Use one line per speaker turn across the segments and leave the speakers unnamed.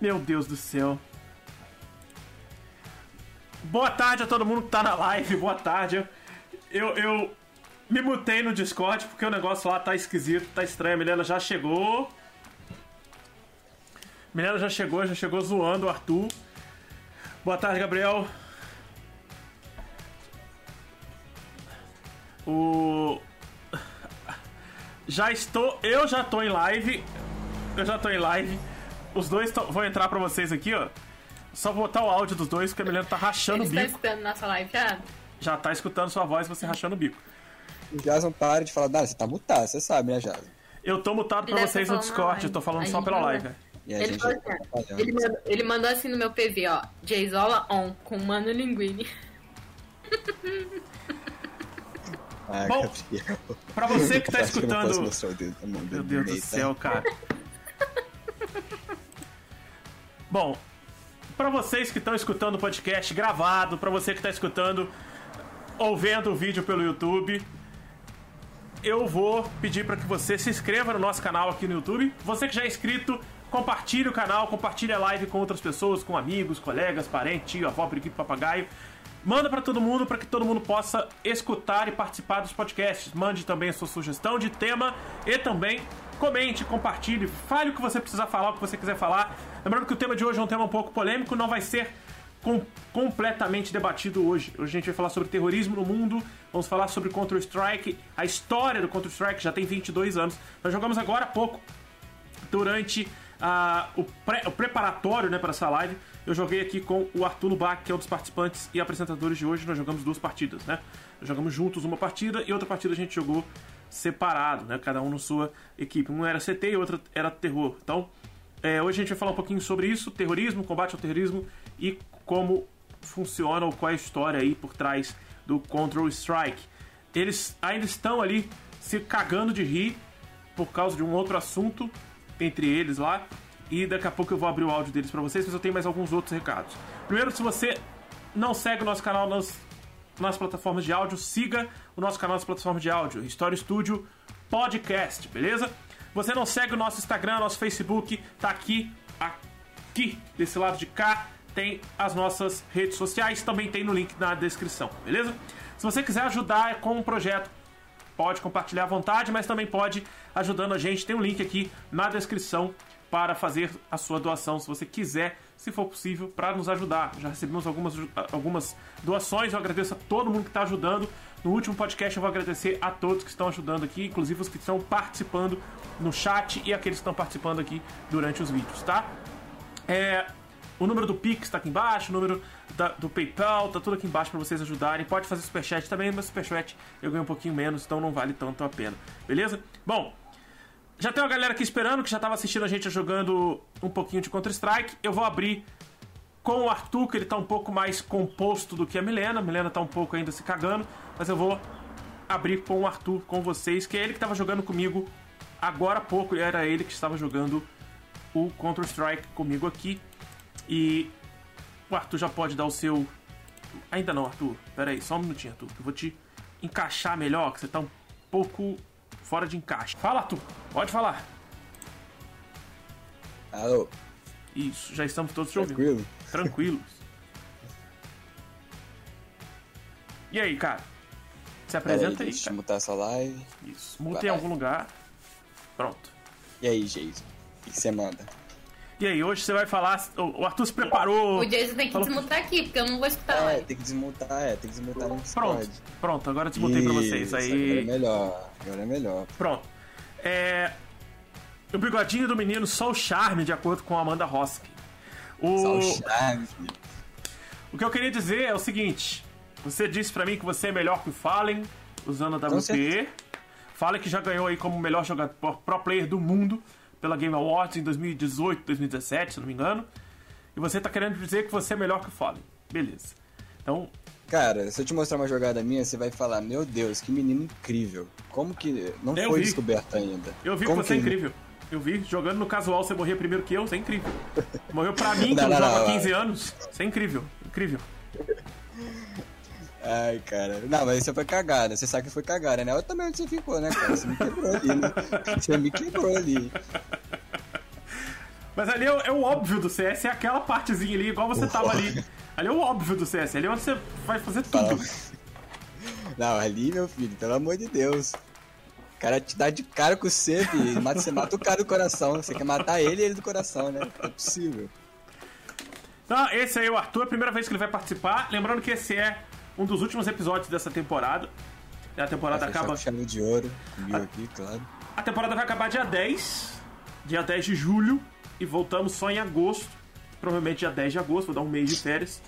Meu Deus do céu. Boa tarde a todo mundo que tá na live, boa tarde. Eu, eu me mutei no Discord porque o negócio lá tá esquisito, tá estranho. A Milena já chegou. Milena já chegou, já chegou zoando o Arthur. Boa tarde, Gabriel. O. Já estou. Eu já tô em live. Eu já tô em live. Os dois tão, vão entrar pra vocês aqui, ó. Só botar o áudio dos dois, porque a Milena tá rachando
Eles
o
estão
bico.
escutando nossa live já?
Já tá escutando sua voz você rachando o bico.
O Jason para de falar, Dara, você tá mutado, você sabe, né, Jason?
Eu tô mutado pra
Ele
vocês
tá
no Discord, eu tô falando só pela
não.
live.
Ele falou
tá
assim, ele, mandou, ele mandou assim no meu PV, ó. Jayzola on, com Mano Linguini.
Ah,
Bom,
Gabriel.
Pra você que tá escutando. Meu Deus do
tá?
céu, cara. Bom, pra vocês que estão escutando o podcast gravado, pra você que tá escutando ou vendo o vídeo pelo YouTube, eu vou pedir pra que você se inscreva no nosso canal aqui no YouTube. Você que já é inscrito, compartilhe o canal, compartilhe a live com outras pessoas, com amigos, colegas, parentes, tio, avó, periquito, papagaio. Manda pra todo mundo para que todo mundo possa escutar e participar dos podcasts. Mande também a sua sugestão de tema e também comente, compartilhe, fale o que você precisar falar, o que você quiser falar. Lembrando que o tema de hoje é um tema um pouco polêmico, não vai ser com- completamente debatido hoje. Hoje a gente vai falar sobre terrorismo no mundo, vamos falar sobre Counter-Strike, a história do Counter-Strike já tem 22 anos. Nós jogamos agora há pouco durante ah, o, o preparatório né, para essa live, eu joguei aqui com o Arthur Lubac, que é um dos participantes e apresentadores de hoje. Nós jogamos duas partidas, né? Jogamos juntos uma partida e outra partida a gente jogou separado, né? Cada um na sua equipe. Um era CT e outra era terror. Então, é, hoje a gente vai falar um pouquinho sobre isso, terrorismo, combate ao terrorismo e como funciona ou qual é a história aí por trás do Control Strike. Eles ainda estão ali se cagando de rir por causa de um outro assunto entre eles lá. E daqui a pouco eu vou abrir o áudio deles pra vocês, mas eu tenho mais alguns outros recados. Primeiro, se você não segue o nosso canal nas, nas plataformas de áudio, siga o nosso canal nas plataformas de áudio, História Studio Podcast, beleza? Você não segue o nosso Instagram, nosso Facebook, tá aqui, aqui, desse lado de cá, tem as nossas redes sociais, também tem no link na descrição, beleza? Se você quiser ajudar com um projeto pode compartilhar à vontade, mas também pode ajudando a gente. Tem um link aqui na descrição para fazer a sua doação, se você quiser, se for possível, para nos ajudar. Já recebemos algumas, algumas doações, eu agradeço a todo mundo que está ajudando. No último podcast eu vou agradecer a todos que estão ajudando aqui, inclusive os que estão participando no chat e aqueles que estão participando aqui durante os vídeos, tá? É, o número do Pix tá aqui embaixo, o número da- do PayPal tá tudo aqui embaixo pra vocês ajudarem. Pode fazer superchat também, mas superchat eu ganho um pouquinho menos, então não vale tanto a pena. Beleza? Bom, já tem uma galera aqui esperando que já tava assistindo a gente jogando um pouquinho de Counter-Strike. Eu vou abrir com o Arthur, que ele tá um pouco mais composto do que a Milena. A Milena tá um pouco ainda se cagando, mas eu vou abrir com o Arthur, com vocês, que é ele que tava jogando comigo agora há pouco. e Era ele que estava jogando o Counter-Strike comigo aqui. E o Arthur já pode dar o seu. Ainda não, Arthur. Pera aí, só um minutinho, Arthur. Eu vou te encaixar melhor, que você tá um pouco fora de encaixe. Fala, Arthur. Pode falar.
Alô,
Isso, já estamos todos te ouvindo.
tranquilo?
Tranquilos. E aí, cara? Se
Pera aí,
apresenta aí,
deixa eu mutar essa live.
Isso. Muta em algum lugar. Pronto.
E aí, Jason? O que você manda?
E aí, hoje você vai falar. O Arthur se preparou.
O Jason tem que
Falou-
desmutar aqui, porque eu não vou escutar
É,
live.
tem que desmutar, é, tem que desmutar no
Pronto,
Discord.
pronto, agora eu desmutei pra vocês.
Isso,
Aí.
Agora é melhor, agora é melhor.
Pronto. É. O bigodinho do menino só o charme, de acordo com a Amanda Hoskin. O...
o
que eu queria dizer é o seguinte: você disse pra mim que você é melhor que o Fallen, usando a WPE.
certeza.
Fallen que já ganhou aí como melhor jogador pro player do mundo pela Game Awards em 2018, 2017, se não me engano. E você tá querendo dizer que você é melhor que o Fallen. Beleza. Então,
Cara, se eu te mostrar uma jogada minha, você vai falar, meu Deus, que menino incrível. Como que não
Eu
foi
vi.
descoberto ainda?
eu vi
Como
que você é incrível. Eu vi, jogando no casual você morria primeiro que eu, você é incrível. Morreu pra mim, que
Não,
eu
não,
jogo há
não,
15 anos. Você é incrível, incrível.
Ai, cara. Não, mas isso foi cagada. Você sabe que foi cagada, né? Eu também onde você ficou, né, cara? Você me quebrou ali, né? Você me quebrou ali.
Mas ali é, é, o óbvio do CS, é aquela partezinha ali, igual você tava ali. Ali é o óbvio do CS, ali é onde você vai fazer tudo.
Não, ali, meu filho, pelo amor de Deus. O cara te dá de cara com você, filho. Você mata o cara do coração. Você quer matar ele e ele do coração, né? É possível.
Então, esse aí é o Arthur, é a primeira vez que ele vai participar. Lembrando que esse é um dos últimos episódios dessa temporada. A temporada
vai
acaba.
Com de ouro, viu aqui, claro.
A temporada vai acabar dia 10, dia 10 de julho, e voltamos só em agosto. Provavelmente dia 10 de agosto, vou dar um mês de férias.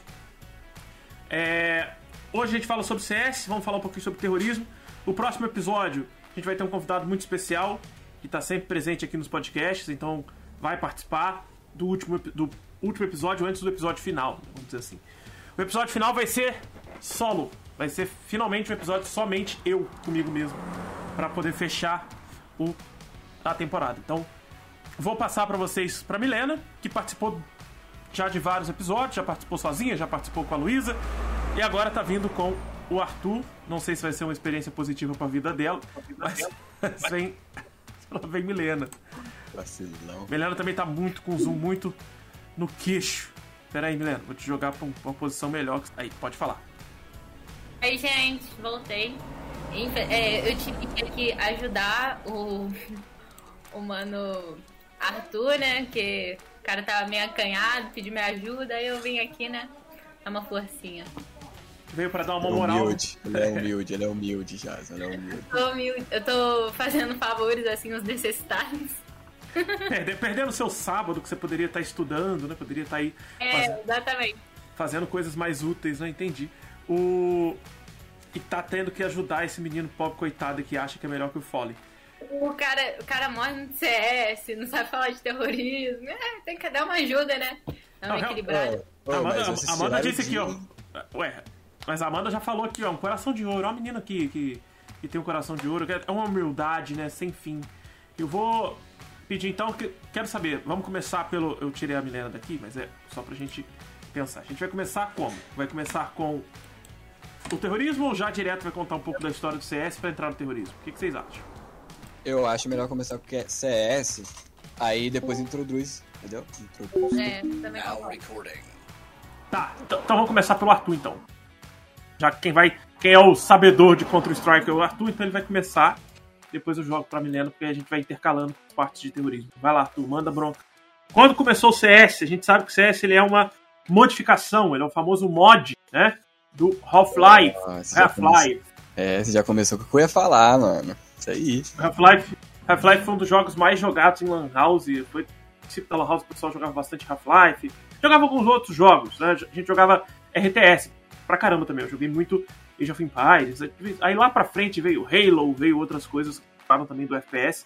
É... Hoje a gente fala sobre CS, vamos falar um pouquinho sobre terrorismo. O próximo episódio, a gente vai ter um convidado muito especial, que está sempre presente aqui nos podcasts, então vai participar do último, do último episódio antes do episódio final, vamos dizer assim. O episódio final vai ser solo, vai ser finalmente um episódio somente eu comigo mesmo, para poder fechar o, a temporada. Então, vou passar para vocês para Milena, que participou já de vários episódios, já participou sozinha, já participou com a Luísa, e agora tá vindo com o Arthur. Não sei se vai ser uma experiência positiva pra vida dela, mas, mas vem, ela vem Milena.
Vacilão.
Milena também tá muito com zoom, muito no queixo. Pera aí, Milena, vou te jogar pra uma posição melhor. Aí, pode falar.
Oi, gente, voltei. É, eu tive que ajudar o, o mano Arthur, né? Que o cara tava meio acanhado, pediu minha ajuda, aí eu vim aqui, né? Dar uma forcinha.
Veio pra dar uma moral.
Humilde. Ele é humilde, ele é humilde, já. Ele é humilde.
Eu tô, humilde. eu tô fazendo favores assim aos necessitados.
É, perdendo seu sábado que você poderia estar estudando, né? Poderia estar aí.
É, fazendo, exatamente.
Fazendo coisas mais úteis, né? Entendi. O. E tá tendo que ajudar esse menino pobre coitado que acha que é melhor que o Foley.
O cara, o cara morre no CS, não sabe falar de terrorismo. É, tem que dar uma ajuda, né? Não, não equilibrado.
Oh, oh, Amanda, Amanda disse aqui, ó. Ué, mas a Amanda já falou aqui, ó, um coração de ouro. Ó, a menina que, que, que tem um coração de ouro. É uma humildade, né? Sem fim. Eu vou pedir então, que, quero saber, vamos começar pelo. Eu tirei a Milena daqui, mas é só pra gente pensar. A gente vai começar como? Vai começar com o terrorismo ou já direto vai contar um pouco da história do CS para entrar no terrorismo? O que, que, vocês acham?
Eu acho melhor começar com CS, aí depois introduz, entendeu? Introduz.
É, também
Tá, então, então vamos começar pelo Arthur então. Já que quem vai. Quem é o sabedor de Counter-Strike é o Arthur, então ele vai começar. Depois eu jogo pra Milena, porque a gente vai intercalando partes de terrorismo. Vai lá, Arthur, manda bronca. Quando começou o CS, a gente sabe que o CS ele é uma modificação, ele é o famoso mod, né? do Half-Life. Half-Life.
É, você já começou com o que eu ia falar, mano. Isso aí.
Half-Life Half-Life foi um dos jogos mais jogados em Lan House. Foi princípio da Lan House o pessoal jogava bastante Half-Life. Jogava alguns outros jogos, né? A gente jogava RTS pra caramba também. Eu joguei muito Age of Empires. Aí lá pra frente veio Halo, veio outras coisas que falaram também do FPS.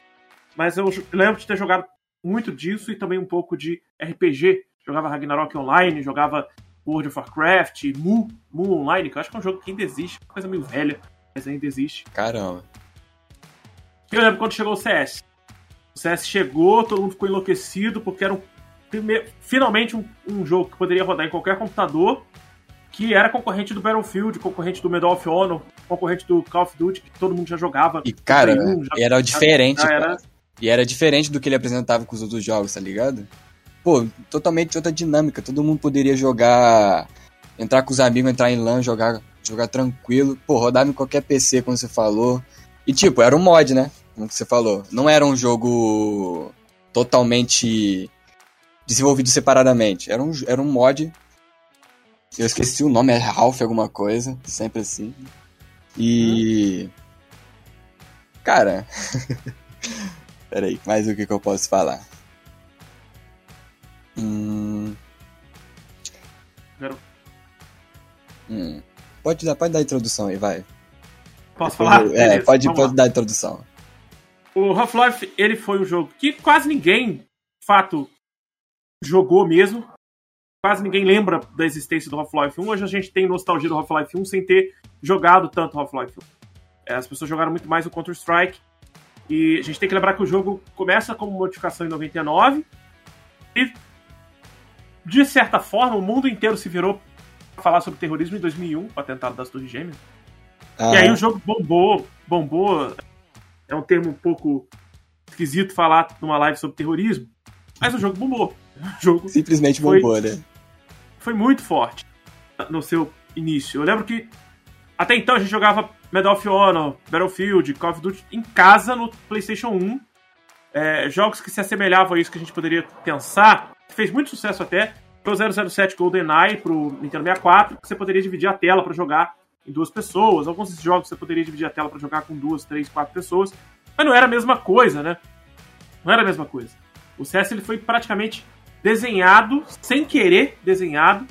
Mas eu lembro de ter jogado muito disso e também um pouco de RPG. Jogava Ragnarok Online, jogava World of Warcraft, Mu, Mu Online, que eu acho que é um jogo que ainda existe, uma coisa meio velha, mas ainda existe.
Caramba.
Eu lembro quando chegou o CS. O CS chegou, todo mundo ficou enlouquecido, porque era um, primeiro, finalmente um, um jogo que poderia rodar em qualquer computador, que era concorrente do Battlefield, concorrente do Medal of Honor, concorrente do Call of Duty, que todo mundo já jogava.
E, cara, já, era diferente, já era... E era diferente do que ele apresentava com os outros jogos, tá ligado? pô, totalmente outra dinâmica. Todo mundo poderia jogar, entrar com os amigos, entrar em LAN, jogar, jogar tranquilo. Pô, rodava em qualquer PC, como você falou. E tipo, era um mod, né? Como você falou. Não era um jogo totalmente desenvolvido separadamente. Era um, era um mod. Eu esqueci o nome, é Ralph alguma coisa, sempre assim. E. Cara. Peraí, mais o que, que eu posso falar? Hum. Hum. Pode, dar, pode dar a introdução aí, vai.
Posso falar?
É, pode, pode dar a introdução.
O Half-Life, ele foi um jogo que quase ninguém, de fato, jogou mesmo. Quase ninguém lembra da existência do Half-Life 1. Hoje a gente tem nostalgia do Half-Life 1 sem ter jogado tanto Half-Life 1. É, as pessoas jogaram muito mais o Counter-Strike. E a gente tem que lembrar que o jogo começa como modificação em 99 e de certa forma, o mundo inteiro se virou pra falar sobre terrorismo em 2001, o atentado das Torres Gêmeas. Ah. E aí o jogo bombou, bombou. É um termo um pouco esquisito falar numa live sobre terrorismo. Mas o jogo bombou. O jogo
Simplesmente bombou, né?
Foi muito forte no seu início. Eu lembro que até então a gente jogava Medal of Honor, Battlefield, Call of Duty em casa no PlayStation 1. É, jogos que se assemelhavam a isso que a gente poderia pensar. Fez muito sucesso até. Foi o 007 GoldenEye pro Nintendo 64, que você poderia dividir a tela para jogar em duas pessoas. Alguns desses jogos você poderia dividir a tela para jogar com duas, três, quatro pessoas. Mas não era a mesma coisa, né? Não era a mesma coisa. O CS ele foi praticamente desenhado, sem querer desenhado,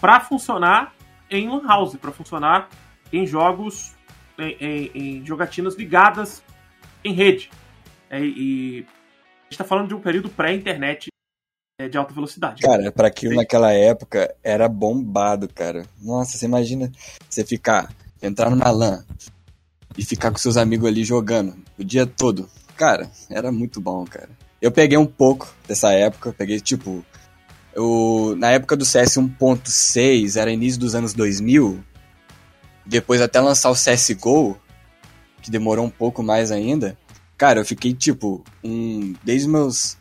para funcionar em Lan House, para funcionar em jogos, em, em, em, jogatinas ligadas em rede. É, e a gente está falando de um período pré-internet é, de alta velocidade.
Cara, para aquilo Sim. naquela época era bombado, cara. Nossa, você imagina você ficar, entrar numa LAN e ficar com seus amigos ali jogando o dia todo. Cara, era muito bom, cara. Eu peguei um pouco dessa época, peguei tipo. Eu, na época do CS 1.6, era início dos anos 2000. Depois até lançar o CSGO, que demorou um pouco mais ainda. Cara, eu fiquei tipo, um, desde meus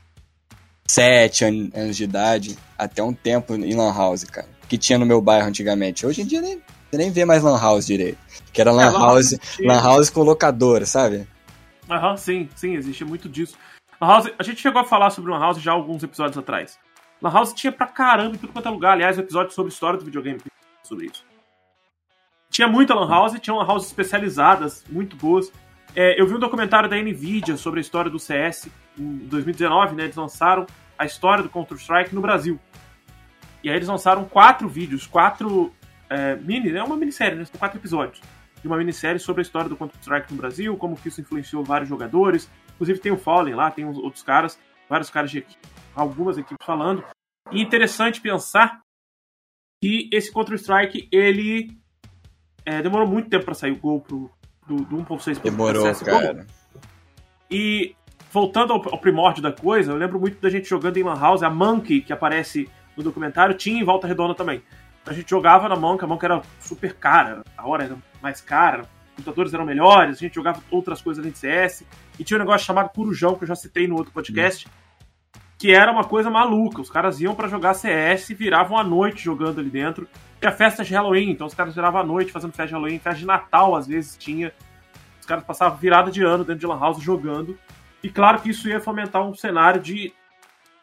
7 anos de idade até um tempo em Lan House, cara. Que tinha no meu bairro antigamente. Hoje em dia nem, você nem vê mais Lan House direito. Que era Lan, é, house, lan house com locadora, sabe?
Aham, sim, sim, existe muito disso. Lan House, a gente chegou a falar sobre Lan House já alguns episódios atrás. Lan House tinha pra caramba em tudo quanto é lugar. Aliás, o episódio sobre história do videogame sobre isso. Tinha muita Lan House, tinha Lan House especializadas, muito boas. É, eu vi um documentário da Nvidia sobre a história do CS em 2019, né? Eles lançaram a história do Counter-Strike no Brasil. E aí eles lançaram quatro vídeos, quatro é, mini, né? uma minissérie, né? São quatro episódios de uma minissérie sobre a história do Counter-Strike no Brasil, como que isso influenciou vários jogadores. Inclusive tem o Fallen lá, tem outros caras, vários caras de equipe, algumas equipes falando. E interessante pensar que esse Counter-Strike, ele é, demorou muito tempo para sair o gol pro, do, do 1.6
Demorou, cara.
E voltando ao, ao, primórdio da coisa, eu lembro muito da gente jogando em Lan House, a Monkey, que aparece no documentário, tinha em Volta Redonda também. A gente jogava na Monkey, a Monkey era super cara, a hora era mais cara, computadores eram melhores, a gente jogava outras coisas além de CS, e tinha um negócio chamado Curujão, que eu já citei no outro podcast, hum. que era uma coisa maluca. Os caras iam para jogar CS e viravam a noite jogando ali dentro. Tinha festa de Halloween, então os caras viravam a noite fazendo festa de Halloween, festa de Natal às vezes tinha. Os caras passavam virada de ano dentro de Lan House jogando. E claro que isso ia fomentar um cenário de.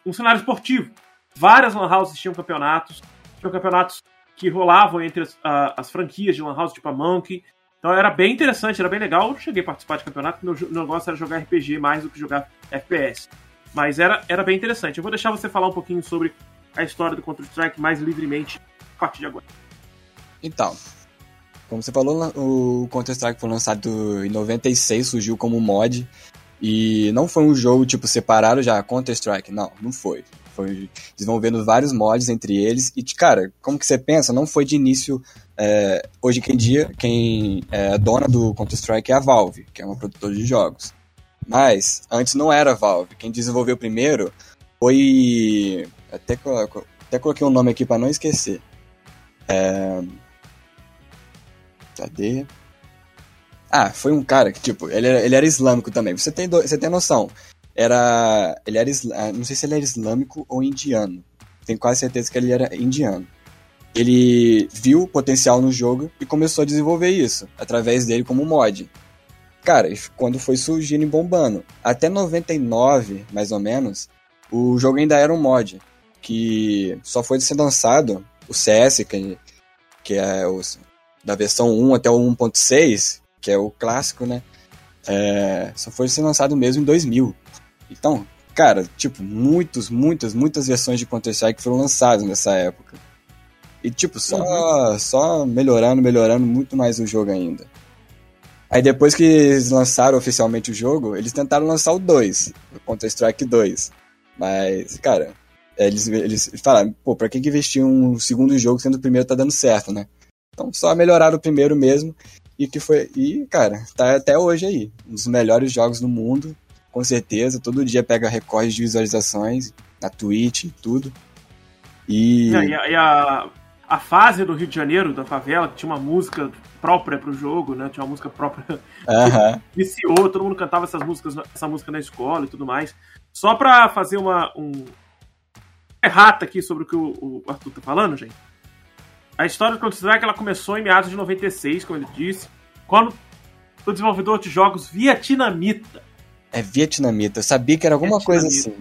um cenário esportivo. Várias Lan Houses tinham campeonatos, tinham campeonatos que rolavam entre as, as franquias de Lan House, tipo a Monkey. Então era bem interessante, era bem legal. Eu cheguei a participar de campeonato, meu negócio era jogar RPG mais do que jogar FPS. Mas era, era bem interessante. Eu vou deixar você falar um pouquinho sobre a história do Counter-Strike mais livremente a partir de agora.
Então, como você falou, o Counter-Strike foi lançado em 96, surgiu como mod. E não foi um jogo, tipo, separado já, Counter-Strike. Não, não foi. Foi desenvolvendo vários mods entre eles. E, cara, como que você pensa? Não foi de início. É, hoje em dia, quem é dona do Counter-Strike é a Valve, que é uma produtora de jogos. Mas, antes não era a Valve. Quem desenvolveu primeiro foi. Até, até coloquei um nome aqui para não esquecer. É... Cadê? Ah, foi um cara que, tipo, ele era, ele era islâmico também. Você tem, do, você tem noção. Era. Ele era. Ah, não sei se ele era islâmico ou indiano. Tenho quase certeza que ele era indiano. Ele viu o potencial no jogo e começou a desenvolver isso, através dele como mod. Cara, quando foi surgindo e bombando. Até 99, mais ou menos, o jogo ainda era um mod. Que só foi ser lançado, o CS, que, que é o, da versão 1 até o 1.6, que é o clássico, né? É, só foi ser lançado mesmo em 2000. Então, cara, tipo, muitos, muitas, muitas versões de Counter-Strike foram lançadas nessa época. E, tipo, só, uhum. só melhorando, melhorando muito mais o jogo ainda. Aí depois que eles lançaram oficialmente o jogo, eles tentaram lançar o 2, o Counter-Strike 2. Mas, cara, eles, eles falaram, pô, pra que investir um segundo jogo sendo o primeiro tá dando certo, né? Então só melhoraram o primeiro mesmo e que foi. E, cara, tá até hoje aí. Um dos melhores jogos do mundo, com certeza. Todo dia pega recordes de visualizações na Twitch, tudo.
E. E, a, e a, a, fase do Rio de Janeiro, da favela, que tinha uma música própria pro jogo, né? Tinha uma música própria.
Uhum.
Viciou, todo mundo cantava essas músicas, essa música na escola e tudo mais. Só pra fazer uma, um, errata aqui sobre o que o, o Arthur tá falando, gente. A história do Counter-Strike ela começou em meados de 96, como ele disse, quando o desenvolvedor de jogos vietnamita.
É vietnamita, eu sabia que era alguma coisa assim.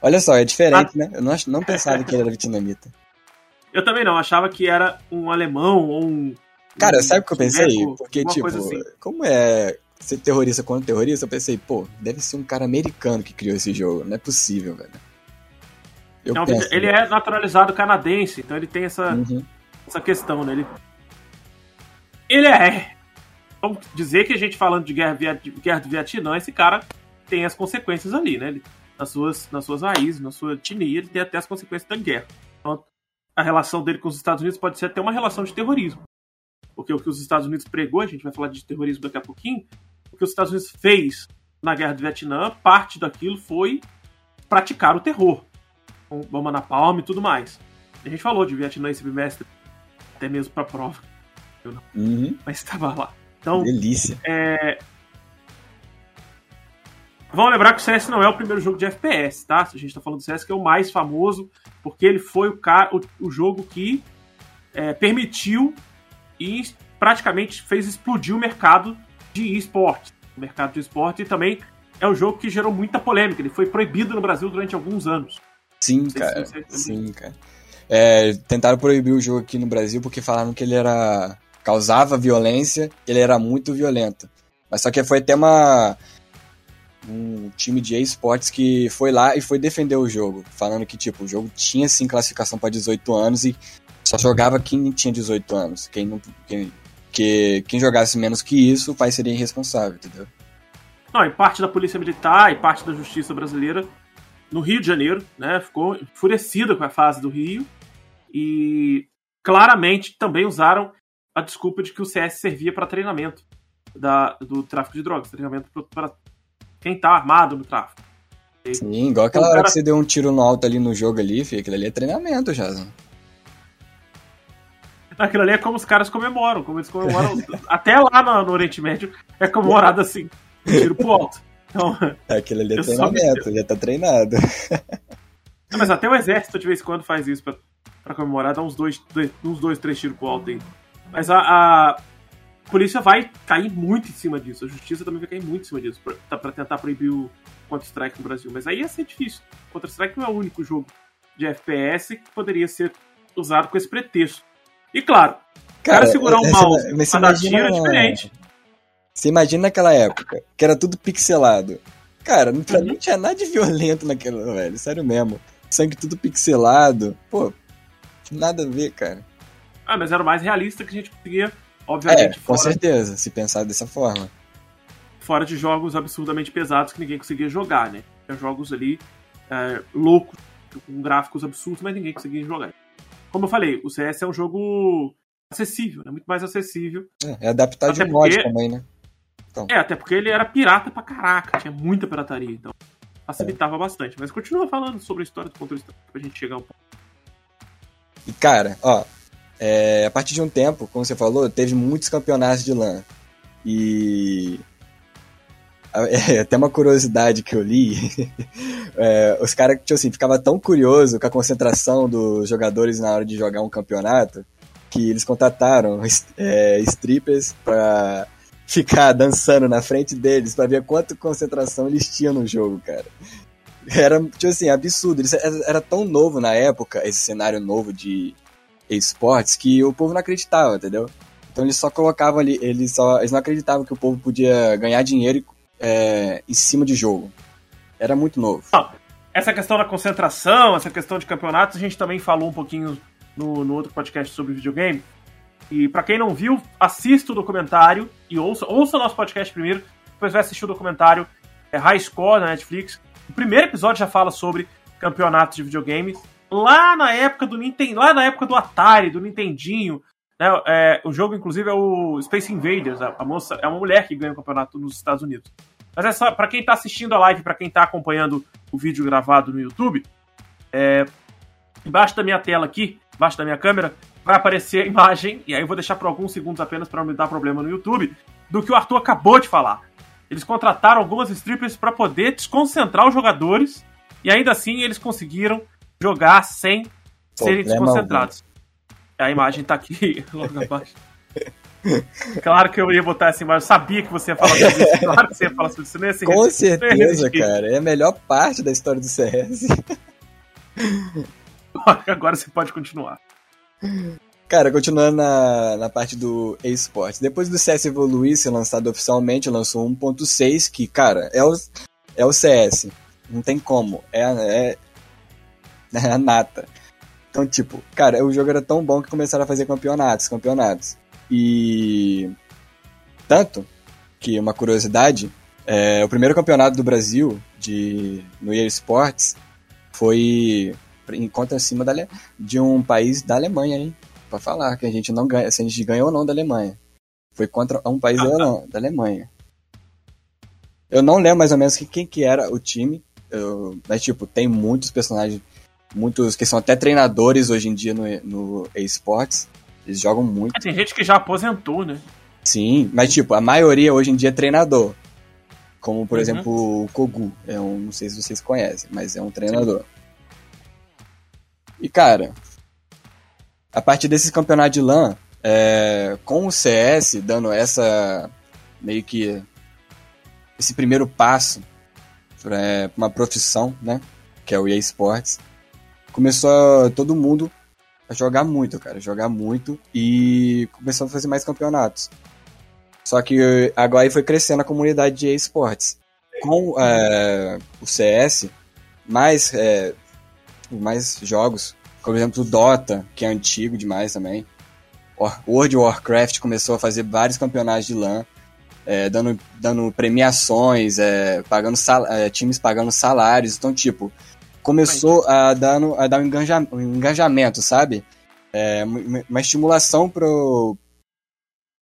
Olha só, é diferente, né? Eu não, não pensava que ele era vietnamita.
Eu também não, achava que era um alemão ou um.
Cara, um sabe o que eu pensei? Porque, tipo, assim. como é ser terrorista contra terrorista, eu pensei, pô, deve ser um cara americano que criou esse jogo. Não é possível, velho.
Eu não, penso, ele é naturalizado canadense, então ele tem essa, uhum. essa questão, né? Ele, ele é. Vamos dizer que a gente falando de guerra, de guerra do Vietnã, esse cara tem as consequências ali, né? Ele, nas, suas, nas suas raízes, na sua etnia, ele tem até as consequências da guerra. Então, a relação dele com os Estados Unidos pode ser até uma relação de terrorismo. Porque o que os Estados Unidos pregou, a gente vai falar de terrorismo daqui a pouquinho, o que os Estados Unidos fez na guerra do Vietnã, parte daquilo foi praticar o terror com bomba na palma e tudo mais. A gente falou de Vietnã esse bimestre, até mesmo pra prova. Uhum. Mas estava lá. Então,
Delícia.
É... Vamos lembrar que o CS não é o primeiro jogo de FPS, tá? A gente tá falando do CS que é o mais famoso, porque ele foi o, cara, o, o jogo que é, permitiu e praticamente fez explodir o mercado de esportes. O mercado de esporte e também é um jogo que gerou muita polêmica. Ele foi proibido no Brasil durante alguns anos.
Sim, cara. Sim, cara. É, tentaram proibir o jogo aqui no Brasil porque falaram que ele era causava violência, ele era muito violento. Mas só que foi até uma um time de esportes que foi lá e foi defender o jogo, falando que tipo, o jogo tinha sim classificação para 18 anos e só jogava quem tinha 18 anos. Quem não quem, que quem jogasse menos que isso, o pai seria irresponsável, entendeu?
Não, e parte da polícia militar e parte da justiça brasileira no Rio de Janeiro, né? Ficou enfurecida com a fase do Rio e claramente também usaram a desculpa de que o CS servia para treinamento da, do tráfico de drogas, treinamento para quem tá armado no tráfico.
Sim, igual aquela hora cara... que você deu um tiro no alto ali no jogo ali, filho, aquilo ali é treinamento já.
Aquilo ali é como os caras comemoram, como eles comemoram. até lá no, no, Oriente Médio é comemorado assim, um tiro pro alto. Então,
aquilo ali é treinamento, já tá treinado.
Não, mas até o exército de vez em quando faz isso pra, pra comemorar, dá uns dois, dois, uns dois, três tiros pro alto aí. Mas a, a, polícia vai cair muito em cima disso. A justiça também vai cair muito em cima disso pra, tá, tentar proibir o Counter-Strike no Brasil. Mas aí ia ser difícil. Counter-Strike não é o único jogo de FPS que poderia ser usado com esse pretexto. E claro, cara, segurar um mouse mas
pra imagina, tiro é diferente. Você imagina naquela época, que era tudo pixelado. Cara, pra uhum. mim não tinha nada de violento naquela, velho. Sério mesmo. Sangue tudo pixelado. Pô, nada a ver, cara.
Ah, mas era o mais realista que a gente conseguia, obviamente.
É, com certeza, se pensar dessa forma.
Fora de jogos absurdamente pesados que ninguém conseguia jogar, né? Tinha jogos ali é, loucos, com gráficos absurdos, mas ninguém conseguia jogar. Como eu falei, o CS é um jogo acessível, né? Muito mais acessível.
É, é adaptado de mod porque... também, né?
Então. É, até porque ele era pirata pra caraca, tinha muita pirataria, então facilitava é. bastante. Mas continua falando sobre a história do controle pra gente chegar um pouco.
E cara, ó, é, a partir de um tempo, como você falou, teve muitos campeonatos de LAN. E. É, até uma curiosidade que eu li. é, os caras, tipo assim, ficava tão curioso com a concentração dos jogadores na hora de jogar um campeonato que eles contrataram é, strippers pra ficar dançando na frente deles para ver quanta concentração eles tinham no jogo, cara. Era, tipo assim, absurdo. Era, era tão novo na época, esse cenário novo de esportes que o povo não acreditava, entendeu? Então eles só colocavam ali, eles, só, eles não acreditavam que o povo podia ganhar dinheiro é, em cima de jogo. Era muito novo.
Ah, essa questão da concentração, essa questão de campeonatos, a gente também falou um pouquinho no, no outro podcast sobre videogame. E para quem não viu, assista o documentário e ouça, ouça o nosso podcast primeiro, depois vai assistir o documentário é, High Score na Netflix. O primeiro episódio já fala sobre campeonatos de videogame lá na época do Nintendo, lá na época do Atari, do Nintendinho. Né, é, o jogo, inclusive, é o Space Invaders. A, a, moça é uma mulher que ganha o campeonato nos Estados Unidos. Mas é só para quem tá assistindo a live, para quem tá acompanhando o vídeo gravado no YouTube, é, embaixo da minha tela aqui, embaixo da minha câmera, vai aparecer a imagem, e aí eu vou deixar por alguns segundos apenas para não me dar problema no YouTube, do que o Arthur acabou de falar. Eles contrataram algumas strippers para poder desconcentrar os jogadores, e ainda assim eles conseguiram jogar sem serem desconcentrados. A imagem tá aqui logo abaixo. Claro que eu ia botar essa imagem, eu sabia que você ia falar sobre isso. Claro que você ia falar sobre isso. Não
Com certeza, cara. É a melhor parte da história do CS.
Agora você pode continuar.
Cara, continuando na, na parte do eSports. Depois do CS evoluir, ser lançado oficialmente, lançou 1.6, que, cara, é o, é o CS. Não tem como. É, é a nata. Então, tipo, cara, o jogo era tão bom que começaram a fazer campeonatos, campeonatos. E. Tanto que, uma curiosidade, é, o primeiro campeonato do Brasil de, no EA Sports foi encontra acima da, de um país da Alemanha, hein? Pra falar que a gente não ganha, se a gente ganhou ou não da Alemanha. Foi contra um país ah, da, da Alemanha. Eu não lembro mais ou menos quem que era o time, eu, mas tipo, tem muitos personagens, muitos que são até treinadores hoje em dia no, no eSports. Eles jogam muito. É,
tem gente que já aposentou, né?
Sim, mas tipo, a maioria hoje em dia é treinador. Como, por uhum. exemplo, o Kogu. É um, não sei se vocês conhecem, mas é um treinador. Sim. E, cara, a partir desses campeonatos de LAN, é, com o CS dando essa. meio que. esse primeiro passo para uma profissão, né? Que é o EA Sports. Começou todo mundo a jogar muito, cara. Jogar muito e começou a fazer mais campeonatos. Só que agora foi crescendo a comunidade de esportes. Com é, o CS, mais, é, mais jogos, por exemplo o Dota, que é antigo demais também. World of Warcraft começou a fazer vários campeonatos de LAN, é, dando, dando premiações, é, pagando é, times pagando salários. Então, tipo, começou a dar, a dar um, engajamento, um engajamento sabe? É, uma estimulação pro,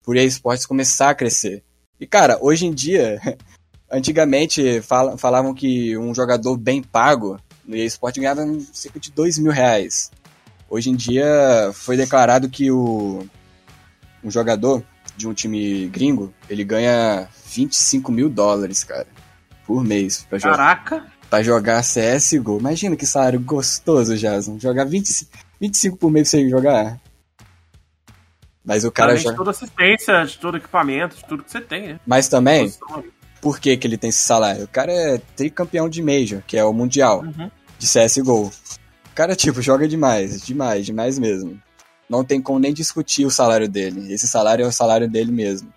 por esportes começar a crescer. E, cara, hoje em dia, antigamente fal falavam que um jogador bem pago no eSport ganhava cerca de 2 mil reais. Hoje em dia foi declarado que o um jogador de um time gringo, ele ganha 25 mil dólares, cara, por mês.
Pra Caraca!
Jogar, pra jogar CSGO. Imagina que salário gostoso, Jason. Jogar 20, 25 por mês pra você jogar. Mas o cara
já. de toda assistência, de todo equipamento, de tudo que você tem, né?
Mas também, por que, que ele tem esse salário? O cara é tricampeão de Major, que é o Mundial uhum. de CSGO. O cara, tipo, joga demais, demais, demais mesmo. Não tem como nem discutir o salário dele. Esse salário é o salário dele mesmo.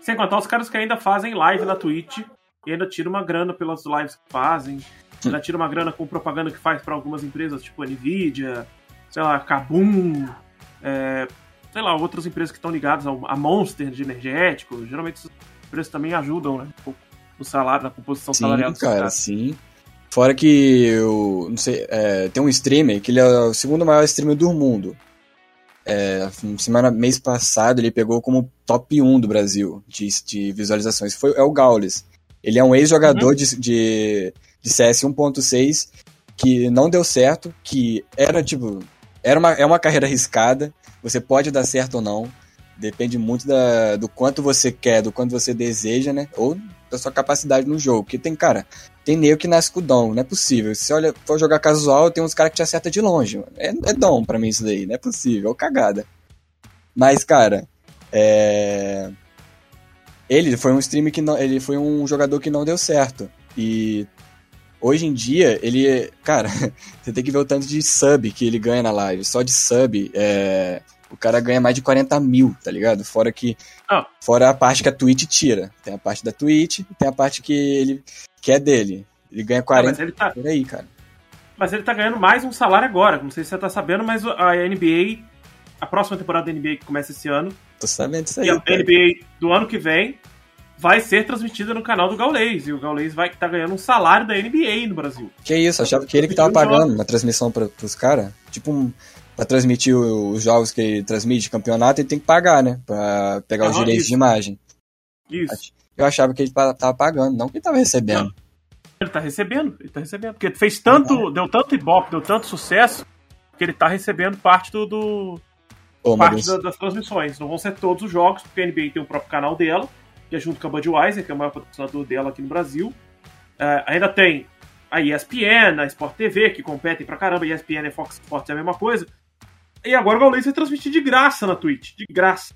Sem contar os caras que ainda fazem live na Twitch e ainda tiram uma grana pelas lives que fazem. Ainda tira uma grana com propaganda que faz para algumas empresas, tipo Nvidia, sei lá, Kabum, é, sei lá, outras empresas que estão ligadas a Monster de energético. Geralmente essas empresas também ajudam, né? No salário, na composição
sim,
salarial
do cara, sim. Fora que eu não sei, é, tem um streamer que ele é o segundo maior streamer do mundo. É, semana, mês passado ele pegou como top 1 do Brasil de, de visualizações. Foi, é o Gaules. Ele é um ex-jogador uhum. de, de, de CS 1.6 que não deu certo, que era tipo. Era uma, é uma carreira arriscada, você pode dar certo ou não. Depende muito da, do quanto você quer, do quanto você deseja, né? Ou da sua capacidade no jogo. Porque tem, cara, tem nego que nasce com dom, não é possível. Se olha, for jogar casual, tem uns caras que te acertam de longe. É, é dom para mim isso daí, não é possível, é cagada. Mas, cara, é... Ele foi um streamer que não. Ele foi um jogador que não deu certo. E hoje em dia, ele. Cara, você tem que ver o tanto de sub que ele ganha na live. Só de sub, é o cara ganha mais de 40 mil, tá ligado? Fora que. Oh. Fora a parte que a Twitch tira. Tem a parte da Twitch e tem a parte que ele que é dele. Ele ganha 40 ah, mas ele tá... por aí, cara.
Mas ele tá ganhando mais um salário agora. Não sei se você tá sabendo, mas a NBA. A próxima temporada da NBA que começa esse ano.
Tô sabendo isso aí.
E a cara. NBA do ano que vem vai ser transmitida no canal do Gaulês. E o Gaulês vai estar tá ganhando um salário da NBA no Brasil.
Que isso, achava que ele que tava pagando uma transmissão pra, pros caras. Tipo um para transmitir os jogos que ele transmite de campeonato, ele tem que pagar, né? Pra pegar ah, os direitos isso. de imagem.
Isso.
Eu achava que ele tava pagando, não que ele tava recebendo. Não.
Ele tá recebendo, ele tá recebendo. Porque fez tanto, deu tanto ibope, deu tanto sucesso, que ele tá recebendo parte do. do oh, parte da, das transmissões. Não vão ser todos os jogos, porque a NBA tem o próprio canal dela, que é junto com a Budweiser, que é o maior patrocinador dela aqui no Brasil. É, ainda tem a ESPN, a Sport TV, que competem pra caramba, a ESPN e Fox Sports é a mesma coisa. E agora o Gaules vai transmitir de graça na Twitch, de graça.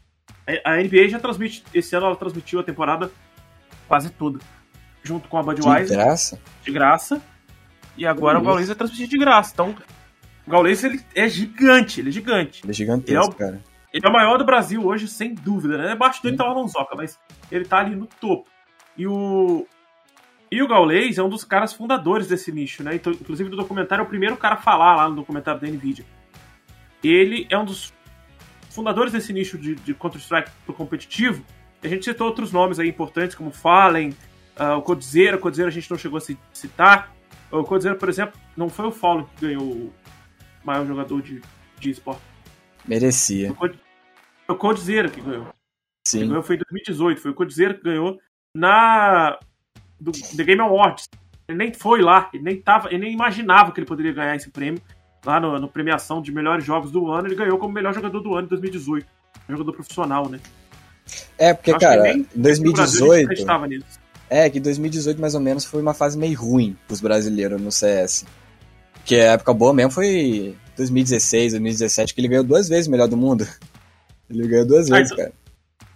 A NBA já transmite, esse ano ela transmitiu a temporada quase toda, junto com a Budweiser.
De graça?
De graça. E agora o Gaules vai transmitir de graça. Então, o Gaules ele é gigante, ele é gigante.
Ele é gigantesco, ele é o, cara.
Ele é o maior do Brasil hoje, sem dúvida, né? Abaixo dele tá o Alonsoca, mas ele tá ali no topo. E o, e o Gaules é um dos caras fundadores desse nicho, né? Então, inclusive, no documentário, é o primeiro cara a falar lá no documentário da NVIDIA. Ele é um dos fundadores desse nicho de, de Counter-Strike pro competitivo. A gente citou outros nomes aí importantes, como Fallen, uh, o Codizera. O Codizera a gente não chegou a citar. O Codizera, por exemplo, não foi o Fallen que ganhou o maior jogador de, de esporte.
Merecia.
Foi o Codizera que ganhou.
Sim.
Quem ganhou foi em 2018. Foi o Codizera que ganhou na do The Game Awards. Ele nem foi lá, ele nem, tava, ele nem imaginava que ele poderia ganhar esse prêmio. Lá no, no premiação de melhores jogos do ano, ele ganhou como melhor jogador do ano em 2018. Jogador profissional, né?
É, porque, cara, em 2018. É, que 2018 mais ou menos foi uma fase meio ruim pros brasileiros no CS. Porque a época boa mesmo foi 2016, 2017, que ele ganhou duas vezes o melhor do mundo. Ele ganhou duas ah, vezes, então, cara.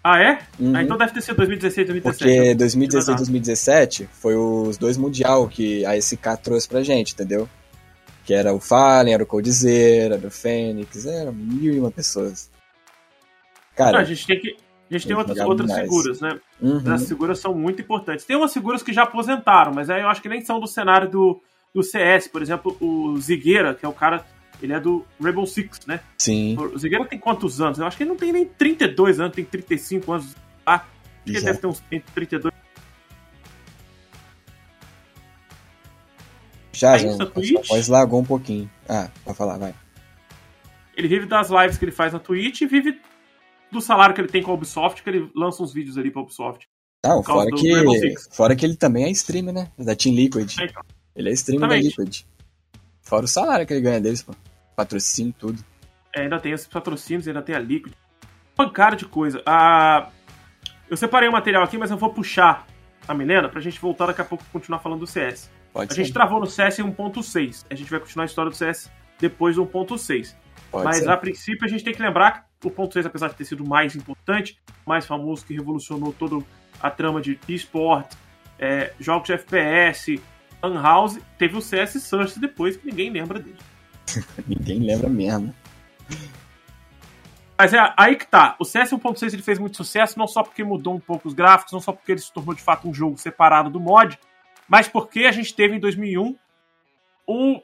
Ah, é? Uhum. Ah, então deve ter sido 2016, 2017.
Porque 2016 2017 foi os dois Mundial que a SK trouxe pra gente, entendeu? Que era o Fallen, era o Coldzera, era o Fênix, eram mil e uma pessoas.
Cara, Não, a gente tem que. A gente tem outras, outras figuras, né? Uhum. As figuras são muito importantes. Tem umas figuras que já aposentaram, mas aí eu acho que nem são do cenário do, do CS. Por exemplo, o Zigueira, que é o cara ele é do Rainbow Six, né?
Sim.
O Zigueira tem quantos anos? Eu acho que ele não tem nem 32 anos, tem 35 anos. Ah, acho que ele deve ter uns 32.
Já, já. Pode largou um pouquinho. Ah, pode falar, vai.
Ele vive das lives que ele faz na Twitch e vive do salário que ele tem com a Ubisoft, que ele lança uns vídeos ali pra Ubisoft.
Não, fora que, fora que ele também é streamer, né? Da Team Liquid. É, então. Ele é streamer da Liquid. Fora o salário que ele ganha deles, pô. Patrocínio, tudo.
É, ainda tem esses patrocínios, ainda tem a Liquid. Pancada de coisa. Ah, eu separei o material aqui, mas eu vou puxar a Milena pra gente voltar daqui a pouco e continuar falando do CS.
Pode
a
ser.
gente travou no CS em 1.6. A gente vai continuar a história do CS depois do 1.6. Mas ser. a princípio a gente tem que lembrar que o 1.6, apesar de ter sido mais importante, mais famoso, que revolucionou toda a trama de esporte, é, jogos de FPS, Lan House, teve o CS Source depois, que ninguém lembra dele.
ninguém lembra mesmo.
Mas é aí que tá. O CS 1.6 ele fez muito sucesso, não só porque mudou um pouco os gráficos, não só porque ele se tornou de fato um jogo separado do mod, mas porque a gente teve em 2001 o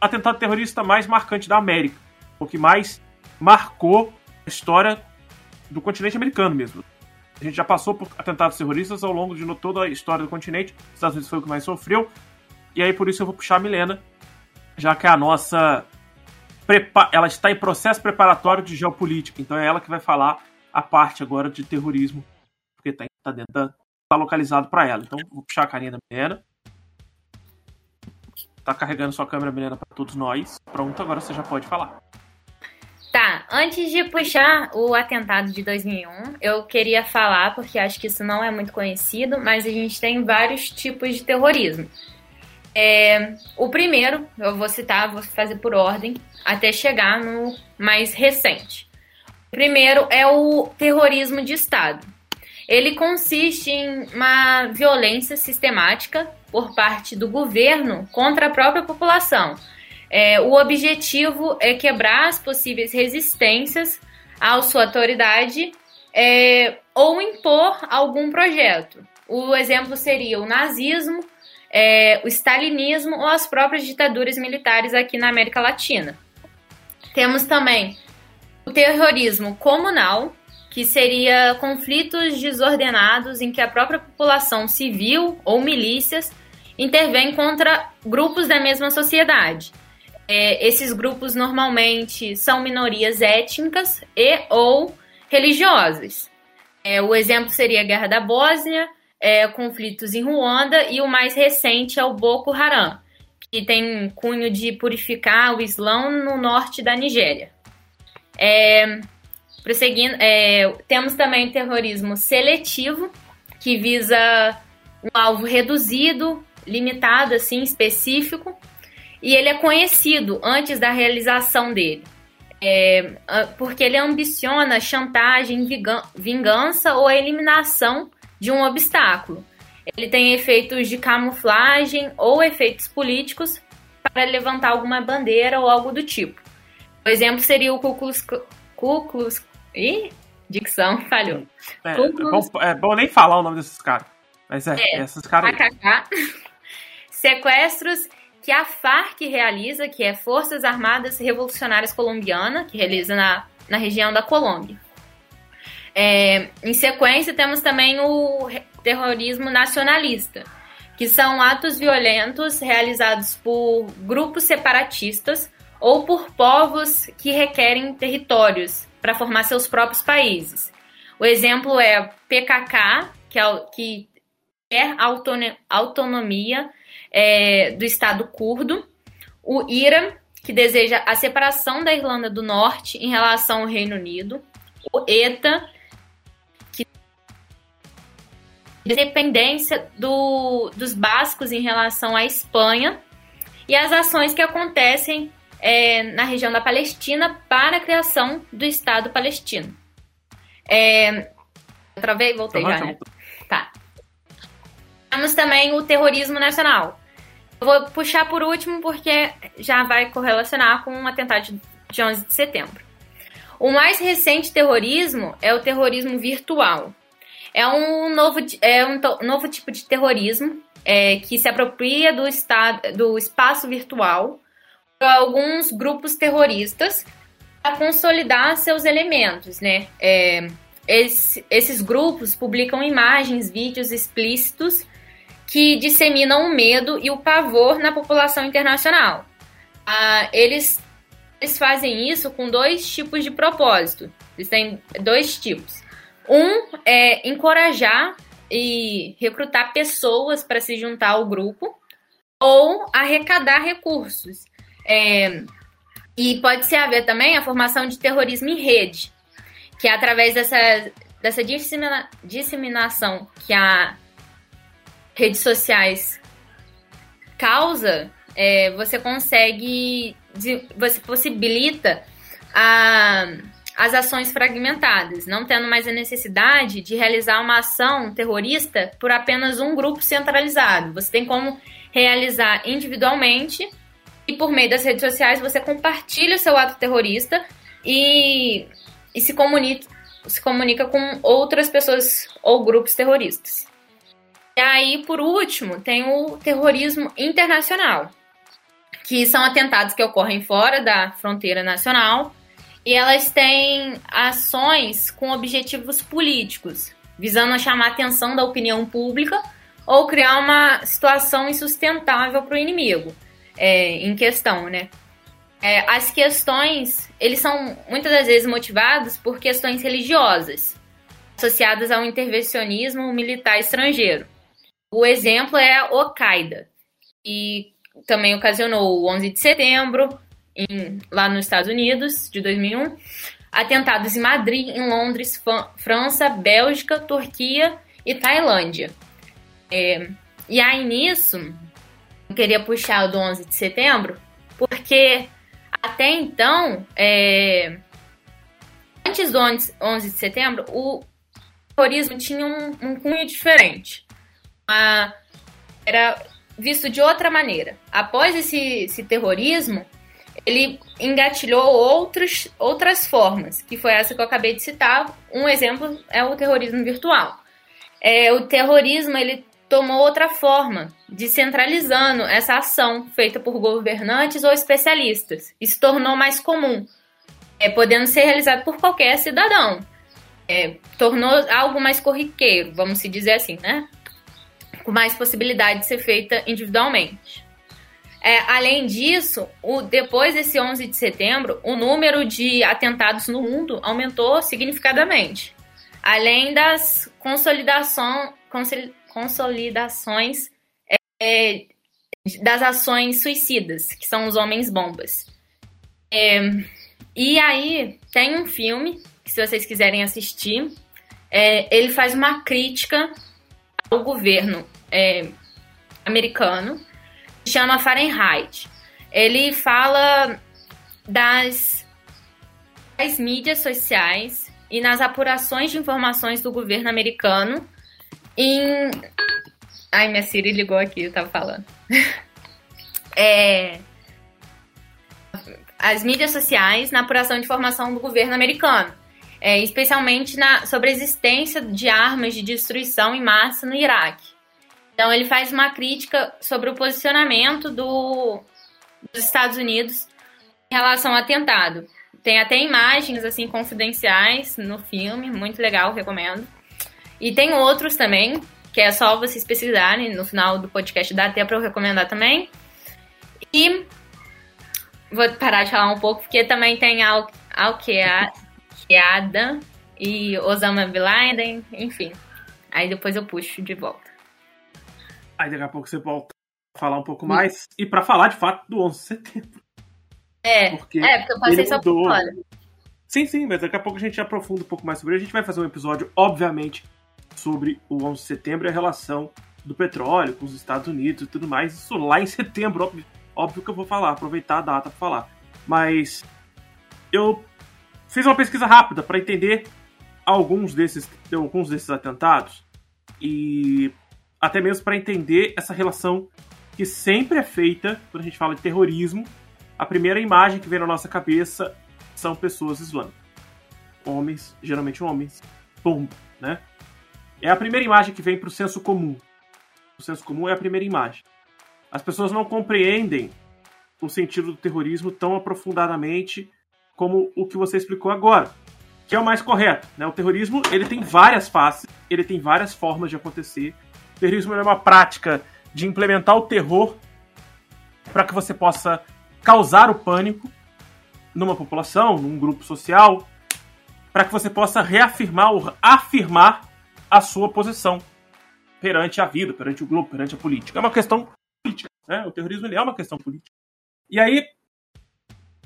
atentado terrorista mais marcante da América. O que mais marcou a história do continente americano mesmo. A gente já passou por atentados terroristas ao longo de toda a história do continente. Os Estados Unidos foi o que mais sofreu. E aí por isso eu vou puxar a Milena, já que é a nossa ela está em processo preparatório de geopolítica, então é ela que vai falar a parte agora de terrorismo, porque está tá dentro da, tá localizado para ela. Então vou puxar a carinha da Milena. Tá carregando sua câmera, Milena, para todos nós. Pronto, agora você já pode falar.
Tá, antes de puxar o atentado de 2001, eu queria falar, porque acho que isso não é muito conhecido, mas a gente tem vários tipos de terrorismo. É, o primeiro, eu vou citar, vou fazer por ordem, até chegar no mais recente. O primeiro é o terrorismo de Estado. Ele consiste em uma violência sistemática por parte do governo contra a própria população. É, o objetivo é quebrar as possíveis resistências à sua autoridade é, ou impor algum projeto. O exemplo seria o nazismo, é, o stalinismo ou as próprias ditaduras militares aqui na América Latina. Temos também o terrorismo comunal, que seria conflitos desordenados em que a própria população civil ou milícias intervém contra grupos da mesma sociedade. É, esses grupos normalmente são minorias étnicas e ou religiosas. É, o exemplo seria a Guerra da Bósnia, é, conflitos em Ruanda e o mais recente é o Boko Haram, que tem cunho de purificar o Islã no norte da Nigéria. É, prosseguindo, é, temos também o terrorismo seletivo, que visa um alvo reduzido, limitado, assim, específico, e ele é conhecido antes da realização dele. É, porque ele ambiciona chantagem, vingança ou a eliminação de um obstáculo. Ele tem efeitos de camuflagem ou efeitos políticos para levantar alguma bandeira ou algo do tipo. O exemplo seria o. Ku Klux Ih, dicção, falhou.
É, é, bom, é bom nem falar o nome desses caras. Mas é, é esses caras.
Sequestros que a FARC realiza, que é Forças Armadas Revolucionárias Colombiana, que realiza na, na região da Colômbia. É, em sequência, temos também o terrorismo nacionalista, que são atos violentos realizados por grupos separatistas ou por povos que requerem territórios para formar seus próprios países. O exemplo é PKK, que, é, que quer autonomia é, do Estado curdo, o IRA, que deseja a separação da Irlanda do Norte em relação ao Reino Unido, o ETA, dependência do, dos bascos em relação à Espanha, e as ações que acontecem é, na região da Palestina para a criação do Estado palestino. É, travei? Voltei já, né? Tá. Temos também o terrorismo nacional. Eu vou puxar por último porque já vai correlacionar com o um atentado de 11 de setembro. O mais recente terrorismo é o terrorismo virtual. É um novo, é um novo tipo de terrorismo é, que se apropria do, estado, do espaço virtual para alguns grupos terroristas a consolidar seus elementos, né? É, esse, esses grupos publicam imagens, vídeos explícitos que disseminam o medo e o pavor na população internacional. Ah, eles, eles fazem isso com dois tipos de propósito. Eles têm dois tipos. Um é encorajar e recrutar pessoas para se juntar ao grupo, ou arrecadar recursos. É, e pode se haver também a formação de terrorismo em rede, que é através dessa, dessa dissemina, disseminação que a redes sociais causa, é, você consegue, você possibilita a, as ações fragmentadas, não tendo mais a necessidade de realizar uma ação terrorista por apenas um grupo centralizado. Você tem como realizar individualmente e por meio das redes sociais você compartilha o seu ato terrorista e, e se, comunica, se comunica com outras pessoas ou grupos terroristas. E aí, por último, tem o terrorismo internacional, que são atentados que ocorrem fora da fronteira nacional e elas têm ações com objetivos políticos, visando chamar a atenção da opinião pública ou criar uma situação insustentável para o inimigo é, em questão, né? É, as questões, eles são muitas das vezes motivados por questões religiosas, associadas ao intervencionismo militar estrangeiro. O exemplo é a Al-Qaeda, que também ocasionou o 11 de setembro, em, lá nos Estados Unidos, de 2001, atentados em Madrid, em Londres, França, Bélgica, Turquia e Tailândia. É, e aí nisso, eu queria puxar o do 11 de setembro, porque até então, é, antes do 11 de setembro, o terrorismo tinha um, um cunho diferente era visto de outra maneira. Após esse, esse terrorismo, ele engatilhou outros, outras formas, que foi essa que eu acabei de citar. Um exemplo é o terrorismo virtual. É, o terrorismo ele tomou outra forma, descentralizando essa ação feita por governantes ou especialistas. Isso tornou mais comum, é, podendo ser realizado por qualquer cidadão. É, tornou algo mais corriqueiro, vamos se dizer assim, né? com mais possibilidade de ser feita individualmente. É, além disso, o, depois desse 11 de setembro, o número de atentados no mundo aumentou significativamente, além das consolidações é, das ações suicidas, que são os homens-bombas. É, e aí tem um filme, que se vocês quiserem assistir, é, ele faz uma crítica ao governo é, americano, chama Fahrenheit. Ele fala das, das mídias sociais e nas apurações de informações do governo americano em. Ai, minha Siri ligou aqui, eu tava falando. é... As mídias sociais na apuração de informação do governo americano é, especialmente na, sobre a existência de armas de destruição em massa no Iraque. Então, ele faz uma crítica sobre o posicionamento do, dos Estados Unidos em relação ao atentado. Tem até imagens assim confidenciais no filme, muito legal, recomendo. E tem outros também, que é só vocês pesquisarem no final do podcast, dá até para eu recomendar também. E vou parar de falar um pouco, porque também tem Al Adam e Osama Bin Laden, enfim. Aí depois eu puxo de volta.
Aí daqui a pouco você volta a falar um pouco mais. E para falar de fato do 11 de setembro.
É, porque, é, porque eu passei só por fora.
Sim, sim, mas daqui a pouco a gente aprofunda um pouco mais sobre ele. A gente vai fazer um episódio, obviamente, sobre o 11 de setembro e a relação do petróleo com os Estados Unidos e tudo mais. Isso lá em setembro, óbvio, óbvio que eu vou falar, aproveitar a data para falar. Mas eu fiz uma pesquisa rápida para entender alguns desses, alguns desses atentados e até mesmo para entender essa relação que sempre é feita quando a gente fala de terrorismo. A primeira imagem que vem na nossa cabeça são pessoas islâmicas. Homens, geralmente homens, bomba, né? É a primeira imagem que vem para o senso comum. O senso comum é a primeira imagem. As pessoas não compreendem o sentido do terrorismo tão aprofundadamente como o que você explicou agora, que é o mais correto. Né? O terrorismo ele tem várias faces, ele tem várias formas de acontecer. Terrorismo é uma prática de implementar o terror para que você possa causar o pânico numa população, num grupo social, para que você possa reafirmar ou afirmar a sua posição perante a vida, perante o globo, perante a política. É uma questão política. Né? O terrorismo é uma questão política. E aí,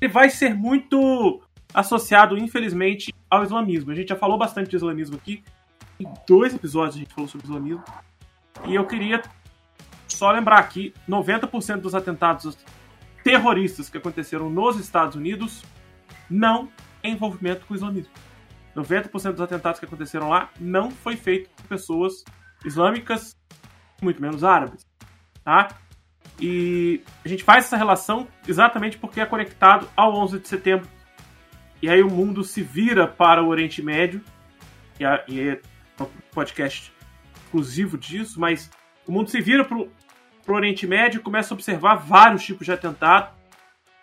ele vai ser muito associado, infelizmente, ao islamismo. A gente já falou bastante de islamismo aqui. Em dois episódios a gente falou sobre islamismo. E eu queria só lembrar aqui: 90% dos atentados terroristas que aconteceram nos Estados Unidos não têm envolvimento com o islamismo. 90% dos atentados que aconteceram lá não foi feito por pessoas islâmicas, muito menos árabes. Tá? E a gente faz essa relação exatamente porque é conectado ao 11 de setembro. E aí o mundo se vira para o Oriente Médio, e, é um podcast exclusivo disso, mas o mundo se vira para o Oriente Médio e começa a observar vários tipos de atentado.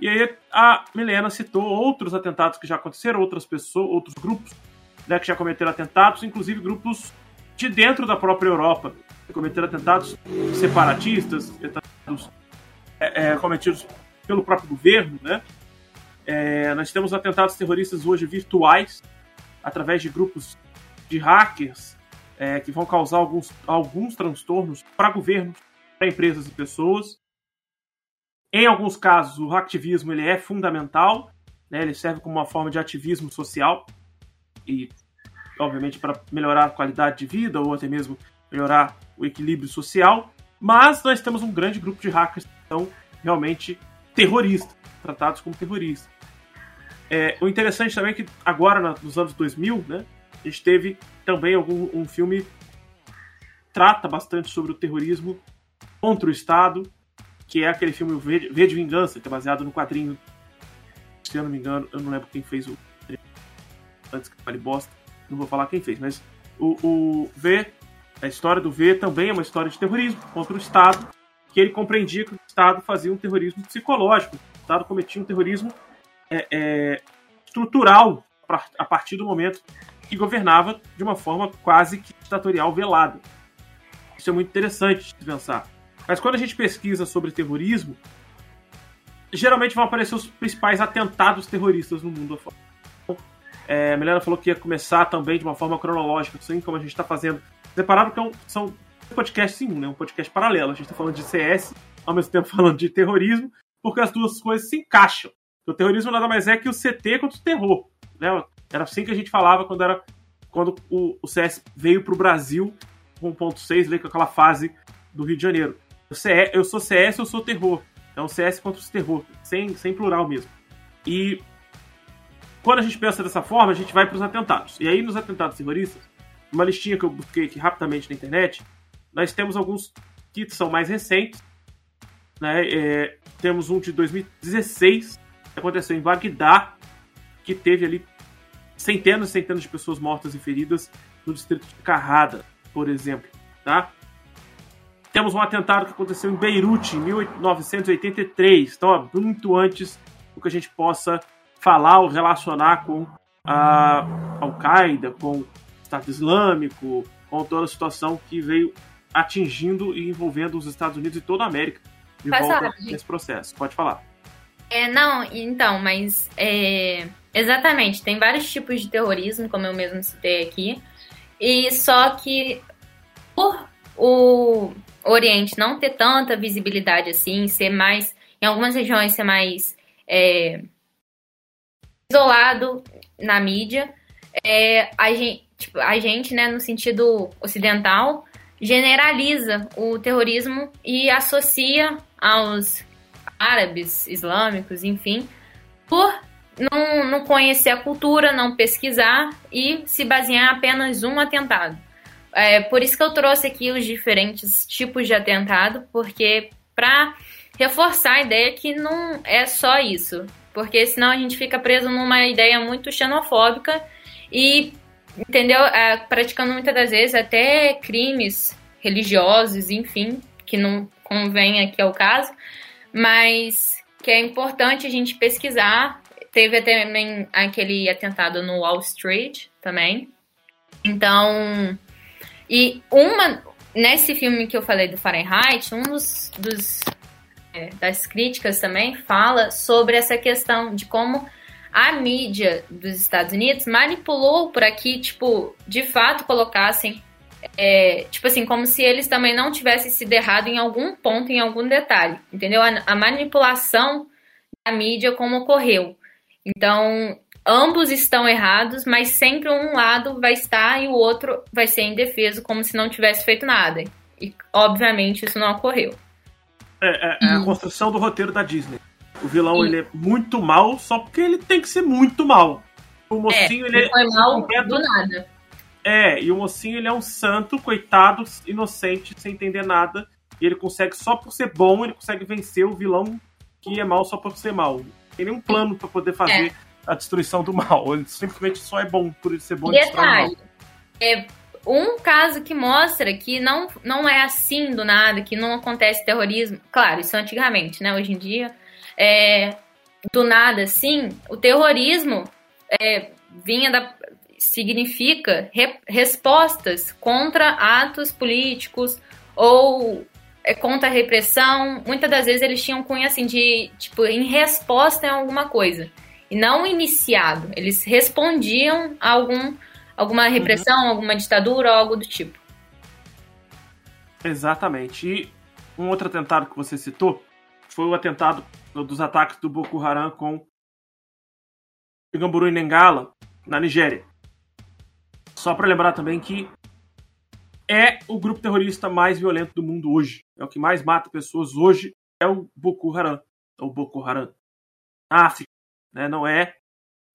E aí a Milena citou outros atentados que já aconteceram, outras pessoas, outros grupos né, que já cometeram atentados, inclusive grupos de dentro da própria Europa, que cometeram atentados separatistas, atentados é, é, cometidos pelo próprio governo, né? É, nós temos atentados terroristas hoje virtuais, através de grupos de hackers é, que vão causar alguns, alguns transtornos para governos, para empresas e pessoas. Em alguns casos, o hacktivismo ele é fundamental, né? ele serve como uma forma de ativismo social e, obviamente, para melhorar a qualidade de vida ou até mesmo melhorar o equilíbrio social. Mas nós temos um grande grupo de hackers que são realmente terroristas, tratados como terroristas. É, o interessante também é que agora, nos anos 2000, né, a gente teve também algum, um filme trata bastante sobre o terrorismo contra o Estado, que é aquele filme V de Vingança, que é baseado no quadrinho. Se eu não me engano, eu não lembro quem fez o. Antes que fale bosta, não vou falar quem fez, mas o, o V a história do V também é uma história de terrorismo contra o Estado, que ele compreendia que o Estado fazia um terrorismo psicológico, o Estado cometia um terrorismo é, é, estrutural a partir do momento que governava de uma forma quase que ditatorial velada. Isso é muito interessante de pensar. Mas quando a gente pesquisa sobre terrorismo, geralmente vão aparecer os principais atentados terroristas no mundo afora. É, a Milena falou que ia começar também de uma forma cronológica, assim como a gente está fazendo separado porque é são podcasts em um, né? Um podcast paralelo. A gente tá falando de CS, ao mesmo tempo falando de terrorismo, porque as duas coisas se encaixam. O terrorismo nada mais é que o CT contra o terror. Né? Era assim que a gente falava quando era quando o, o CS veio para o Brasil 1.6, veio com aquela fase do Rio de Janeiro. Eu sou CS, eu sou terror. É um CS contra o terror, sem, sem plural mesmo. E quando a gente pensa dessa forma, a gente vai para os atentados. E aí, nos atentados terroristas, uma listinha que eu busquei aqui rapidamente na internet, nós temos alguns que são mais recentes. Né? É, temos um de 2016, que aconteceu em Bagdá, que teve ali centenas e centenas de pessoas mortas e feridas no distrito de Carrada, por exemplo. Tá? Temos um atentado que aconteceu em Beirute, em 1983, então ó, muito antes do que a gente possa falar ou relacionar com a Al-Qaeda, com o Estado Islâmico, com toda a situação que veio atingindo e envolvendo os Estados Unidos e toda a América de volta nesse processo. Pode falar.
É, não, então, mas é, exatamente, tem vários tipos de terrorismo, como eu mesmo citei aqui, e só que por o Oriente não ter tanta visibilidade assim, ser mais, em algumas regiões ser mais é, isolado na mídia, é, a, gente, tipo, a gente, né, no sentido ocidental, generaliza o terrorismo e associa aos árabes, islâmicos, enfim, por não, não conhecer a cultura, não pesquisar e se basear apenas um atentado. É por isso que eu trouxe aqui os diferentes tipos de atentado, porque para reforçar a ideia que não é só isso, porque senão a gente fica preso numa ideia muito xenofóbica e, entendeu? É, praticando muitas das vezes até crimes religiosos, enfim, que não convém aqui ao caso, mas que é importante a gente pesquisar. Teve também aquele atentado no Wall Street também. Então, e uma nesse filme que eu falei do Fahrenheit, um dos, dos é, das críticas também fala sobre essa questão de como a mídia dos Estados Unidos manipulou por aqui, tipo, de fato colocassem é, tipo assim, como se eles também não tivessem sido errados em algum ponto, em algum detalhe, entendeu? A, a manipulação da mídia como ocorreu. Então, ambos estão errados, mas sempre um lado vai estar e o outro vai ser indefeso, como se não tivesse feito nada. E, obviamente, isso não ocorreu.
É, é, é a construção do roteiro da Disney. O vilão, ele é muito mal só porque ele tem que ser muito mal. O mocinho,
é,
ele,
foi mal completo... do nada.
É, e o mocinho ele é um santo, coitado, inocente, sem entender nada. E ele consegue, só por ser bom, ele consegue vencer o vilão que é mal só por ser mal. Tem nenhum plano para poder fazer é. a destruição do mal. Ele simplesmente só é bom por ele ser bom e
Detalhe, é um caso que mostra que não, não é assim do nada, que não acontece terrorismo. Claro, isso antigamente, né? Hoje em dia, é, do nada assim, o terrorismo é, vinha da, significa re, respostas contra atos políticos ou é, contra a repressão. Muitas das vezes eles tinham cunho assim de, tipo, em resposta a alguma coisa. E não iniciado. Eles respondiam a algum, alguma uhum. repressão, uhum. alguma ditadura ou algo do tipo.
Exatamente. E um outro atentado que você citou foi o atentado dos ataques do Boko Haram com Gamburu e Nengala, na Nigéria. Só para lembrar também que é o grupo terrorista mais violento do mundo hoje. É o que mais mata pessoas hoje. É o Boko Haram. O Boko Haram. Na África. Né? Não é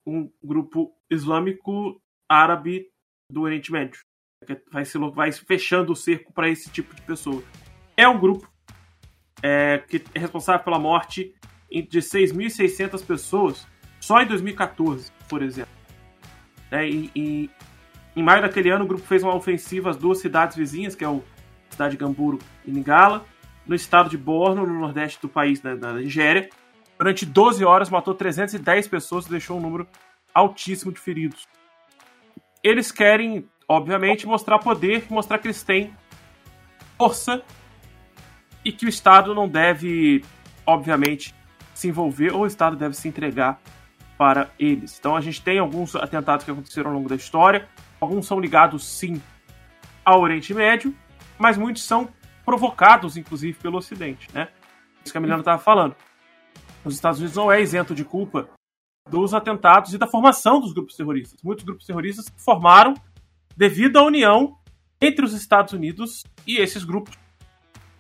um grupo islâmico árabe do Oriente Médio. Vai se, vai fechando o cerco para esse tipo de pessoa. É um grupo é, que é responsável pela morte de 6.600 pessoas só em 2014, por exemplo. É, e, e, em maio daquele ano, o grupo fez uma ofensiva às duas cidades vizinhas, que é o cidade de Gamburo e Ningala, no estado de Borno, no nordeste do país, né, da Nigéria. Durante 12 horas, matou 310 pessoas e deixou um número altíssimo de feridos. Eles querem, obviamente, mostrar poder, mostrar que eles têm força e que o Estado não deve, obviamente, se envolver ou o Estado deve se entregar para eles. Então a gente tem alguns atentados que aconteceram ao longo da história. Alguns são ligados, sim, ao Oriente Médio, mas muitos são provocados, inclusive, pelo Ocidente, né? Isso que a Milena estava falando. Os Estados Unidos não é isento de culpa dos atentados e da formação dos grupos terroristas. Muitos grupos terroristas se formaram devido à união entre os Estados Unidos e esses grupos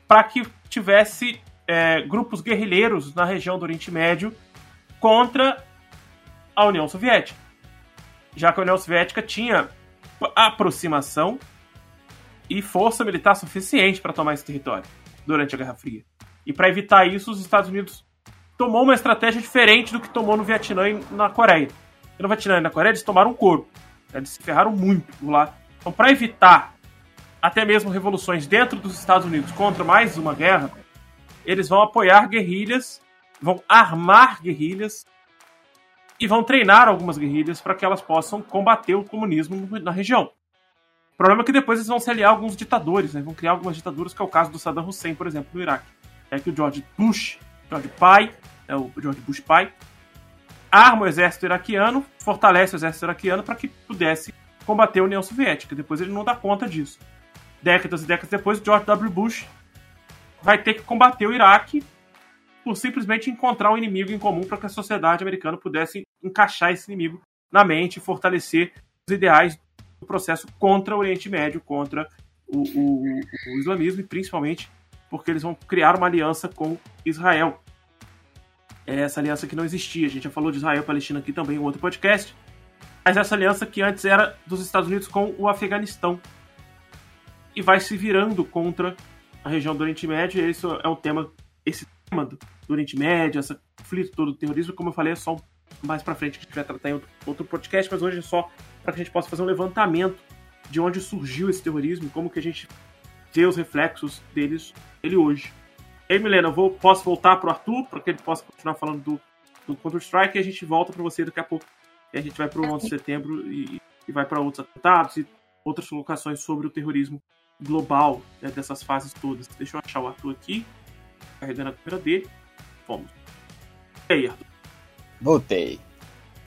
para que tivesse é, grupos guerrilheiros na região do Oriente Médio contra a União Soviética. Já que a União Soviética tinha aproximação e força militar suficiente para tomar esse território durante a Guerra Fria. E para evitar isso, os Estados Unidos tomou uma estratégia diferente do que tomou no Vietnã e na Coreia. E no Vietnã e na Coreia eles tomaram couro. Eles se ferraram muito lá. Então, para evitar até mesmo revoluções dentro dos Estados Unidos contra mais uma guerra, eles vão apoiar guerrilhas, vão armar guerrilhas e vão treinar algumas guerrilhas para que elas possam combater o comunismo na região. O problema é que depois eles vão se aliar a alguns ditadores, né? vão criar algumas ditaduras, que é o caso do Saddam Hussein, por exemplo, no Iraque. É que o George Bush, George pai, é o George Bush pai, arma o exército iraquiano, fortalece o exército iraquiano para que pudesse combater a União Soviética. Depois ele não dá conta disso. Décadas e décadas depois, George W. Bush vai ter que combater o Iraque por simplesmente encontrar um inimigo em comum para que a sociedade americana pudesse encaixar esse inimigo na mente e fortalecer os ideais do processo contra o Oriente Médio, contra o, o, o islamismo e principalmente porque eles vão criar uma aliança com Israel. É essa aliança que não existia. A gente já falou de Israel e Palestina aqui também em outro podcast. Mas essa aliança que antes era dos Estados Unidos com o Afeganistão. E vai se virando contra a região do Oriente Médio. E esse é o tema, esse tema do, Oriente Médio, esse conflito todo do terrorismo, como eu falei, é só mais para frente que a gente vai tratar em outro, podcast, mas hoje é só para que a gente possa fazer um levantamento de onde surgiu esse terrorismo, como que a gente vê os reflexos deles ele hoje. E aí, Milena, eu vou, posso voltar pro Arthur, para que ele possa continuar falando do, do Counter-Strike, e a gente volta para você daqui a pouco. E a gente vai para o 11 de setembro e, e vai para outros atentados e outras colocações sobre o terrorismo global né, dessas fases todas. Deixa eu achar o Arthur aqui, carregando a câmera dele. Vamos. E aí, Arthur?
Voltei.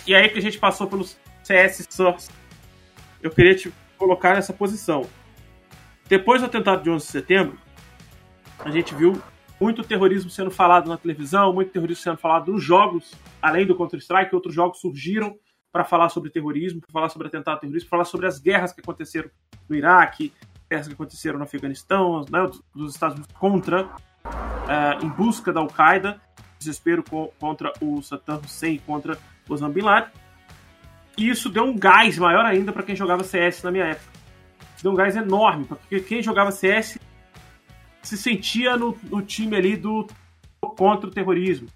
E aí que a gente passou pelos CS Source. Eu queria te colocar nessa posição. Depois do atentado de 11 de setembro, a gente viu muito terrorismo sendo falado na televisão, muito terrorismo sendo falado nos jogos, além do Counter-Strike, outros jogos surgiram para falar sobre terrorismo, para falar sobre atentado terrorista, para falar sobre as guerras que aconteceram no Iraque, guerras que aconteceram no Afeganistão, né, dos Estados Unidos contra, uh, em busca da Al-Qaeda, desespero co contra o Saddam Hussein, contra Osama Bin Laden. E isso deu um gás maior ainda para quem jogava CS na minha época. Deu um gás enorme, porque quem jogava CS se sentia no, no time ali do contra o terrorismo.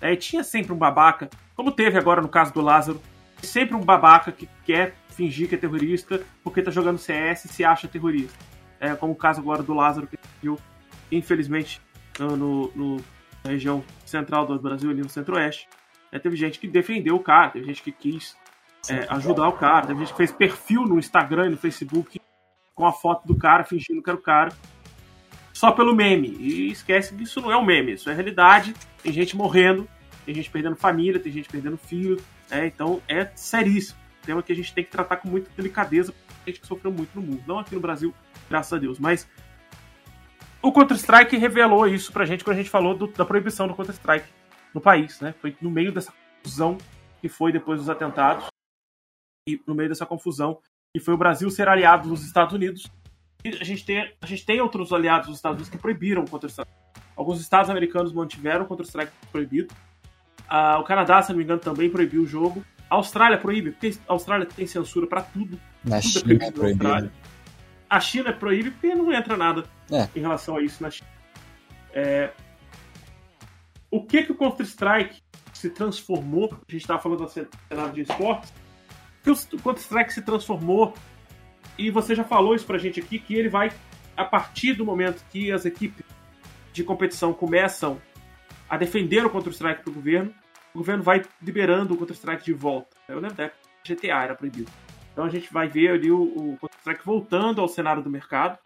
É, tinha sempre um babaca, como teve agora no caso do Lázaro, sempre um babaca que quer fingir que é terrorista porque tá jogando CS e se acha terrorista. É, como o caso agora do Lázaro, que viu, infelizmente, no, no, na região central do Brasil, ali no centro-oeste. É, teve gente que defendeu o cara, teve gente que quis é, ajudar o cara, teve gente que fez perfil no Instagram e no Facebook com a foto do cara, fingindo que era o cara só pelo meme. E esquece que isso não é um meme, isso é realidade. Tem gente morrendo, tem gente perdendo família, tem gente perdendo filho. Né? Então é seríssimo. Tema que a gente tem que tratar com muita delicadeza, porque a gente que sofreu muito no mundo. Não aqui no Brasil, graças a Deus. Mas o Counter-Strike revelou isso pra gente quando a gente falou do, da proibição do Counter-Strike no país. Né? Foi no meio dessa confusão que foi depois dos atentados. E no meio dessa confusão que foi o Brasil ser aliado dos Estados Unidos a gente tem, a gente tem outros aliados dos Estados Unidos que proibiram o Counter-Strike. Alguns estados americanos mantiveram o Counter-Strike proibido. Ah, o Canadá, se não me engano, também proibiu o jogo. A Austrália proíbe, porque a Austrália tem censura para tudo.
Na
tudo
é China é proibido.
A China proíbe porque não entra nada é. em relação a isso na China. É... O que que o Counter-Strike se transformou? A gente estava falando do cenário de esportes. O que o Counter-Strike se transformou e você já falou isso pra gente aqui, que ele vai, a partir do momento que as equipes de competição começam a defender o Counter-Strike pro governo, o governo vai liberando o Counter-Strike de volta. Eu lembro da época GTA era proibido. Então a gente vai ver ali o, o Counter-Strike voltando ao cenário do mercado.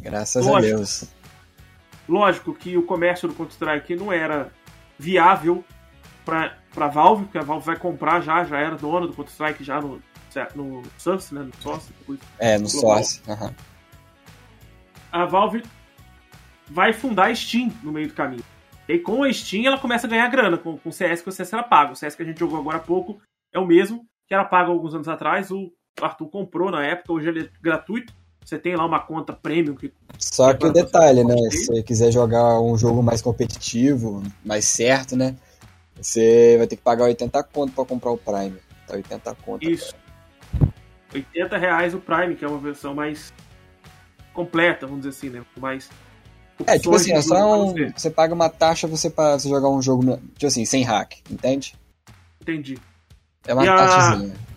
Graças lógico, a Deus.
Lógico que o comércio do Counter-Strike não era viável para a Valve, porque a Valve vai comprar já, já era dona do Counter-Strike já no, no Source, né? No Source. Depois
é, no global. Source. Uhum.
A Valve vai fundar a Steam no meio do caminho. E com a Steam, ela começa a ganhar grana com, com o CS, que o CS era pago. O CS que a gente jogou agora há pouco é o mesmo que era pago alguns anos atrás. O Arthur comprou na época, hoje ele é gratuito. Você tem lá uma conta premium que.
Só que o detalhe, né? Se você quiser jogar um jogo mais competitivo, mais certo, né? Você vai ter que pagar 80 conto pra comprar o Prime. Tá 80 conto.
Isso. Cara. 80 reais o Prime, que é uma versão mais completa, vamos dizer assim, né? Mais.
É, tipo assim, é só um, você. paga uma taxa você para você jogar um jogo, tipo assim, sem hack, entende?
Entendi.
É uma e. A...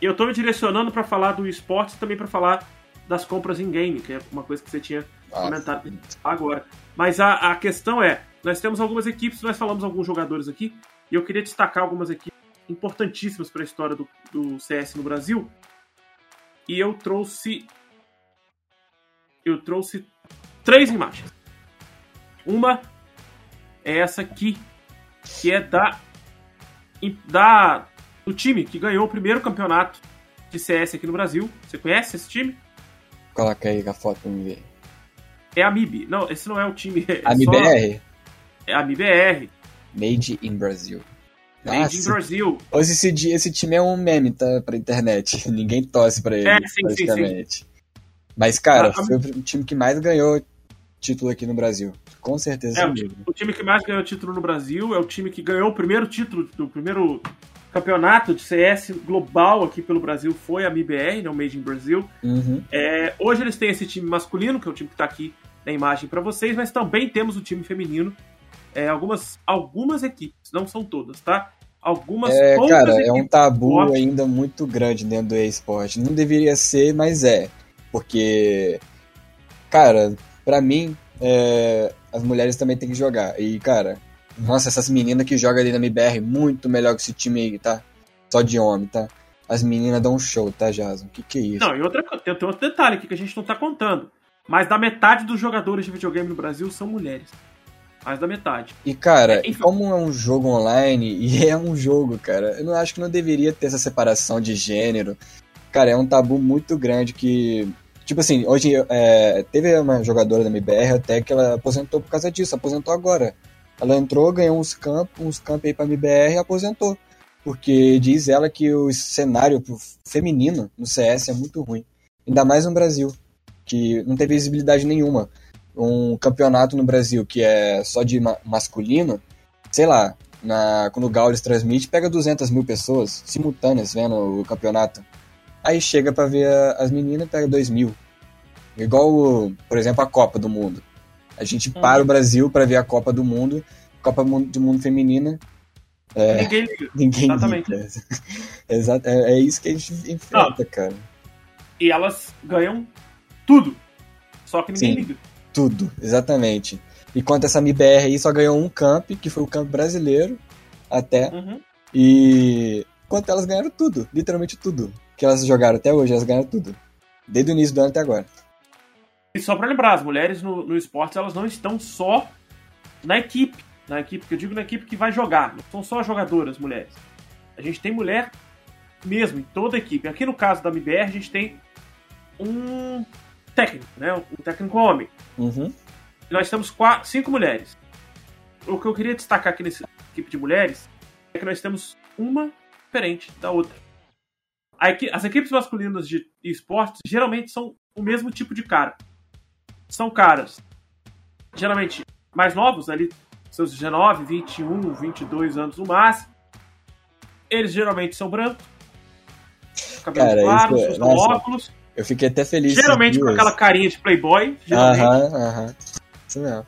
Eu tô me direcionando para falar do esporte e também para falar das compras em game, que é uma coisa que você tinha Nossa. comentado agora. Mas a, a questão é, nós temos algumas equipes, nós falamos alguns jogadores aqui, e eu queria destacar algumas equipes importantíssimas para a história do, do CS no Brasil. E eu trouxe eu trouxe três imagens. Uma é essa aqui, que é da da do time que ganhou o primeiro campeonato de CS aqui no Brasil. Você conhece esse time?
Coloca aí a foto pra mim ver.
É a MIB. Não, esse não é o time. É
a MIBR?
É a MIBR.
Made in Brasil.
Made Nossa. in Brasil.
Hoje esse, esse time é um meme, tá? Pra internet. Ninguém torce pra ele, é, sim, praticamente. Sim, sim. Mas, cara, ah, foi o time que mais ganhou título aqui no Brasil. Com certeza.
É, o, o time que mais ganhou título no Brasil é o time que ganhou o primeiro título do primeiro campeonato de CS global aqui pelo Brasil foi a MIBR, né, o Made in Brasil.
Uhum.
É, hoje eles têm esse time masculino, que é o time que está aqui na imagem para vocês, mas também temos o time feminino. É, algumas, algumas equipes, não são todas, tá? Algumas
é, cara, é um tabu ainda muito grande dentro do esporte. Não deveria ser, mas é. Porque, cara, para mim, é, as mulheres também têm que jogar. E, cara, nossa, essas meninas que jogam ali na MBR, muito melhor que esse time aí, tá? Só de homem, tá? As meninas dão um show, tá, Jason? O que, que é isso?
Não, e outra, tem, tem outro detalhe aqui que a gente não tá contando. Mais da metade dos jogadores de videogame no Brasil são mulheres. Mais da metade.
E, cara, é, como é um jogo online, e é um jogo, cara, eu não acho que não deveria ter essa separação de gênero. Cara, é um tabu muito grande que. Tipo assim, hoje é, teve uma jogadora da MBR até que ela aposentou por causa disso, aposentou agora. Ela entrou, ganhou uns campos, uns campos aí pra MBR e aposentou. Porque diz ela que o cenário feminino no CS é muito ruim. Ainda mais no Brasil, que não tem visibilidade nenhuma. Um campeonato no Brasil que é só de ma masculino, sei lá, na, quando o Gaules transmite, pega 200 mil pessoas simultâneas vendo o campeonato. Aí chega para ver as meninas, pega 2 mil. Igual, por exemplo, a Copa do Mundo. A gente uhum. para o Brasil para ver a Copa do Mundo, Copa do Mundo Feminina.
É, ninguém liga.
Ninguém Exatamente. liga. Exato, é, é, isso que a gente enfrenta, Não. cara.
E elas ganham tudo. Só que ninguém Sim, liga.
Tudo, exatamente. Enquanto essa MBR aí só ganhou um camp, que foi o camp brasileiro, até.
Uhum.
E enquanto elas ganharam tudo, literalmente tudo. Que elas jogaram até hoje, elas ganharam tudo. Desde o início do ano até agora.
E só para lembrar, as mulheres no, no esporte elas não estão só na equipe, na equipe que eu digo na equipe que vai jogar, não são só jogadoras mulheres. A gente tem mulher mesmo em toda a equipe. Aqui no caso da MBR a gente tem um técnico, né? Um técnico homem.
Uhum.
Nós temos quatro, cinco mulheres. O que eu queria destacar aqui nessa equipe de mulheres é que nós temos uma diferente da outra. As equipes masculinas de esportes geralmente são o mesmo tipo de cara são caras geralmente mais novos, ali seus 19, 21, 22 anos no máximo. Eles geralmente são brancos, cabelo Cara, claro, é... usam óculos.
Eu fiquei até feliz.
Geralmente com aquela carinha de playboy. Aham,
aham. Isso mesmo.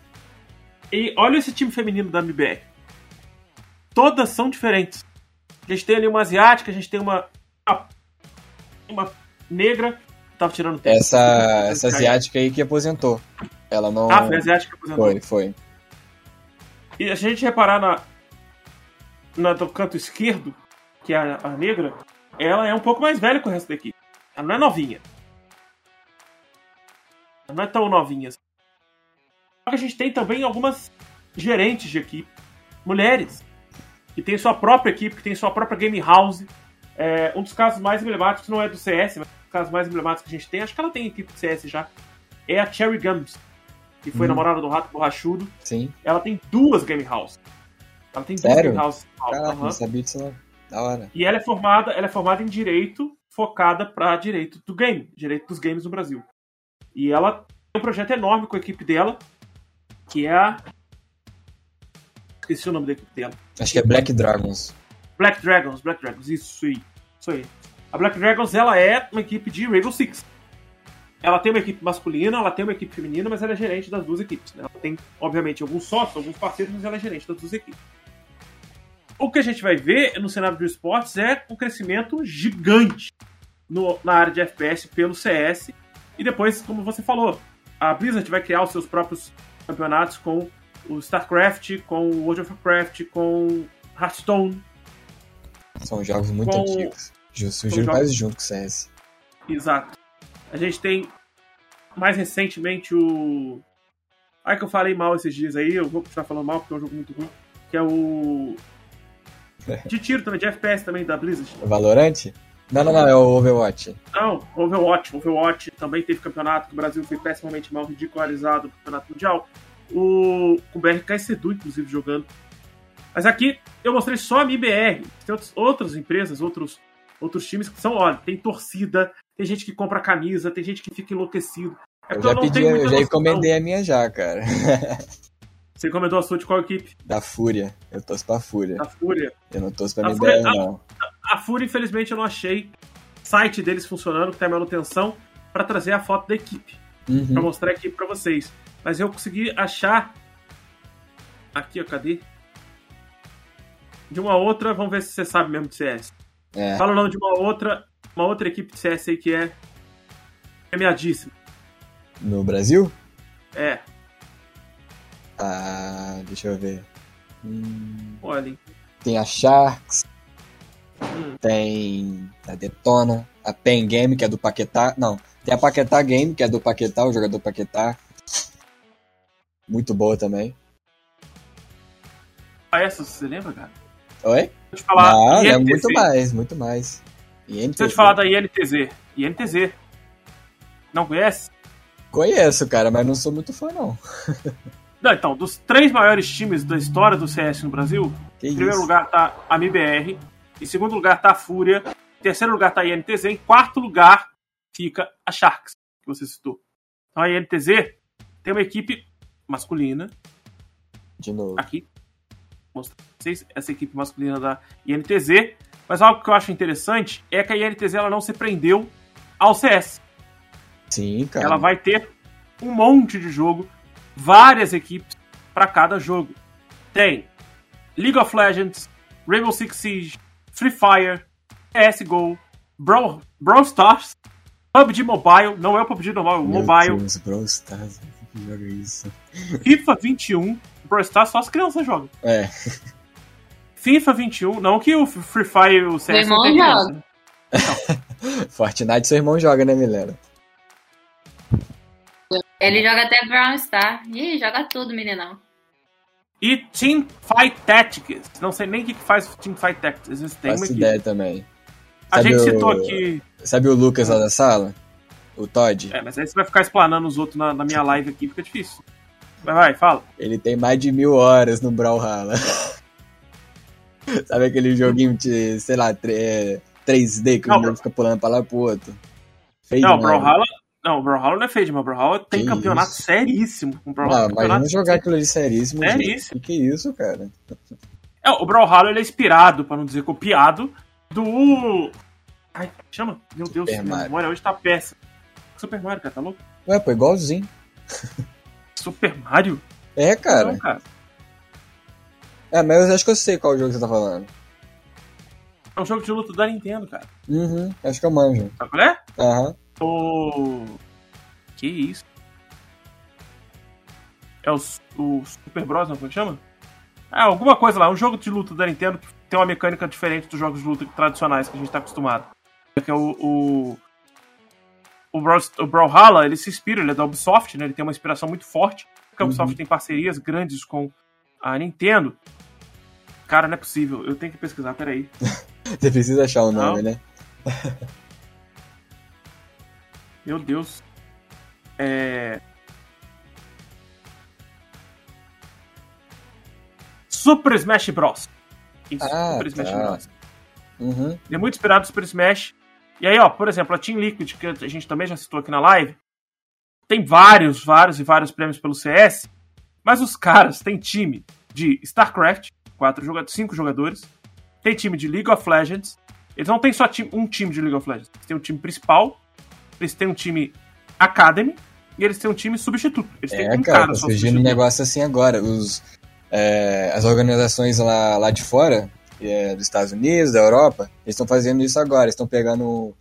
E olha esse time feminino da MBR. Todas são diferentes. A gente tem ali uma asiática, a gente tem uma. Uma negra, tava tirando
tempo. Essa, essa asiática aí que aposentou. Ela não.
Ah, foi a asiática que aposentou.
Foi, foi.
E se a gente reparar na, na do canto esquerdo, que é a, a negra, ela é um pouco mais velha que o resto da equipe. Ela não é novinha. Ela não é tão novinha. Assim. Só que a gente tem também algumas gerentes de equipe, mulheres, que tem sua própria equipe, que tem sua própria game house. É, um dos casos mais emblemáticos não é do CS, mas casos mais emblemáticos que a gente tem, acho que ela tem equipe de CS já, é a Cherry Gums, que foi hum. namorada do Rato Borrachudo.
Sim.
Ela tem duas game house. Ela tem
Sério?
duas game house.
Caraca, uhum. não sabia disso não. Da hora.
E ela é formada, ela é formada em direito, focada para direito do game, direito dos games no Brasil. E ela tem um projeto enorme com a equipe dela, que é a. Esqueci o nome da equipe dela.
Acho que é Black Dragons.
Black Dragons, Black Dragons, isso aí. Isso aí. A Black Dragons ela é uma equipe de Rainbow Six. Ela tem uma equipe masculina, ela tem uma equipe feminina, mas ela é gerente das duas equipes. Né? Ela tem, obviamente, alguns sócios, alguns parceiros, mas ela é gerente das duas equipes. O que a gente vai ver no cenário de esportes é um crescimento gigante no, na área de FPS pelo CS. E depois, como você falou, a Blizzard vai criar os seus próprios campeonatos com o StarCraft, com o World of Warcraft, com Hearthstone.
São jogos muito com... antigos. Surgiram jogos... quase junto com o CS.
Exato. A gente tem mais recentemente o. Ai que eu falei mal esses dias aí, eu vou continuar falando mal porque é um jogo muito ruim. Que é o. De tiro também, de FPS também, da Blizzard.
Valorante? Não, não, não, é o Overwatch.
Não, Overwatch. Overwatch também teve campeonato que o Brasil foi pessimamente mal ridicularizado no campeonato mundial. O, com o BRK Sedu, inclusive, jogando. Mas aqui eu mostrei só a MIBR. Tem outros, outras empresas, outros, outros times que são, olha, tem torcida, tem gente que compra camisa, tem gente que fica enlouquecido.
É eu já eu pedi, eu já encomendei a minha já, cara.
Você encomendou a sua de qual equipe?
Da Fúria. Eu torço pra Fúria.
Da Fúria.
Eu não torço pra MBR, não.
A, a, Fúria, infelizmente, eu não achei site deles funcionando, que tem a manutenção, para trazer a foto da equipe. Uhum. Pra mostrar a equipe pra vocês. Mas eu consegui achar. Aqui, ó, cadê? De uma outra, vamos ver se você sabe mesmo de CS. É. Fala o nome de uma outra, uma outra equipe de CS aí que é premiadíssima.
No Brasil?
É.
Ah, deixa eu ver. Hum,
Olha.
Tem a Sharks. Hum. Tem a Detona. A Pen Game, que é do Paquetá. Não, tem a Paquetá Game, que é do Paquetá, o jogador Paquetá. Muito boa também.
Ah, essa você lembra, cara?
Oi?
Deixa eu falar.
Não, é muito mais, muito mais.
INTZ. Deixa eu te falar da INTZ. INTZ. Não conhece?
Conheço, cara, mas não sou muito fã, não.
Não, então, dos três maiores times da história do CS no Brasil, que em primeiro isso? lugar tá a MBR, em segundo lugar tá a Fúria, em terceiro lugar tá a INTZ, em quarto lugar fica a Sharks, que você citou. Então a INTZ tem uma equipe masculina.
De novo.
Aqui. Mostrar pra vocês essa equipe masculina da INTZ. Mas algo que eu acho interessante é que a INTZ ela não se prendeu ao CS.
Sim, cara.
Ela vai ter um monte de jogo várias equipes para cada jogo. Tem League of Legends, Rainbow Six Siege, Free Fire, CSGO, Brawl, Brawl Stars, PUBG Mobile, não é o PUBG normal, é o Meu Mobile.
Deus, Brawl Stars, joga isso.
FIFA 21, Brawl Stars só as crianças jogam.
É.
FIFA 21, não que o Free Fire e o CS não tem criança.
Fortnite seu irmão joga, né, Milena?
Ele joga até Brown Star. Ih, joga tudo, meninão.
E Team Fight Tactics. Não sei nem o que faz Team Fight Tactics. Existem
Faço ideia também.
A gente o... citou aqui.
Sabe o Lucas lá da sala? O Todd?
É, mas aí você vai ficar explanando os outros na, na minha live aqui, fica difícil. Vai, vai, fala.
Ele tem mais de mil horas no Brawlhalla. Sabe aquele joguinho de, sei lá, 3D que não, o jogo fica pulando pra lá pro outro?
Feio não, Brawlhalla, não, o Brawlhalla não é feio, mas o Brawlhalla tem que campeonato isso? seríssimo.
Um Brawlhalla, não, imagina jogar aquilo ali seríssimo.
Seríssimo.
Que, que é isso, cara?
É, o Brawlhalla ele é inspirado, pra não dizer copiado, do... Ai, chama? Meu Deus, minha memória hoje tá péssima. Super Mario, cara, tá louco?
Ué, pô, igualzinho.
Super Mario?
É, cara. Não, cara. É, mas eu acho que eu sei qual jogo você tá falando.
É um jogo de luta da Nintendo, cara.
Uhum, acho que eu manjo.
Sabe qual é?
Aham. Uhum.
O. Que isso? É o, o Super Bros, não é chama? Ah, alguma coisa lá, um jogo de luta da Nintendo que tem uma mecânica diferente dos jogos de luta tradicionais que a gente tá acostumado. Que é o. O, o, Brawl, o Brawlhalla, ele se inspira, ele é da Ubisoft, né? Ele tem uma inspiração muito forte. Porque a Ubisoft uhum. tem parcerias grandes com a Nintendo. Cara, não é possível. Eu tenho que pesquisar, peraí.
Você precisa achar o nome, não. né?
Meu Deus. É. Super Smash Bros.
Isso, ah, Super Smash tá. Bros. Uhum.
É muito inspirado no Super Smash. E aí, ó, por exemplo, a Team Liquid, que a gente também já citou aqui na live, tem vários, vários e vários prêmios pelo CS, mas os caras têm time de StarCraft, quatro jogadores, cinco jogadores, tem time de League of Legends, eles não têm só um time de League of Legends, eles têm um time principal, eles têm um time Academy e eles têm um time substituto. Eles
é, têm um cara, cara surgindo um negócio assim agora. Os, é, as organizações lá, lá de fora, é, dos Estados Unidos, da Europa, eles estão fazendo isso agora. Estão pegando.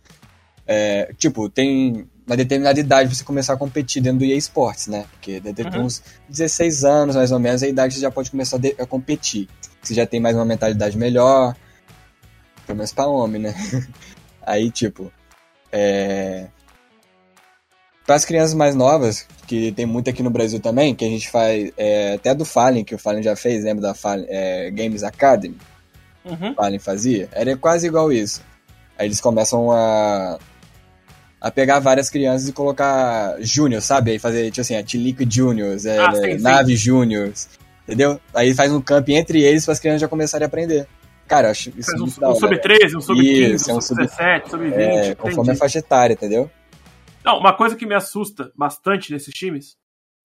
É, tipo, tem uma determinada idade pra você começar a competir dentro do EA Sports, né? Porque deve ter uhum. uns 16 anos, mais ou menos, a idade você já pode começar a, a competir. Você já tem mais uma mentalidade melhor. Pelo menos pra homem, né? Aí, tipo. É... Para as crianças mais novas, que tem muito aqui no Brasil também, que a gente faz é, até do Fallen, que o Fallen já fez, lembra da Fallen, é, Games Academy? Uhum. O Fallen fazia? Era quase igual isso. Aí eles começam a, a pegar várias crianças e colocar Júnior, sabe? Aí fazer, tipo assim, a Tilico Juniors, é, ah, sim, Nave Juniors, entendeu? Aí faz um camp entre eles para as crianças já começarem a aprender. Cara, eu acho isso
Faz muito um, um sub-13, um sub-15, um sub-17, sub-20. É,
conforme a faixa etária, entendeu?
Não, uma coisa que me assusta bastante nesses times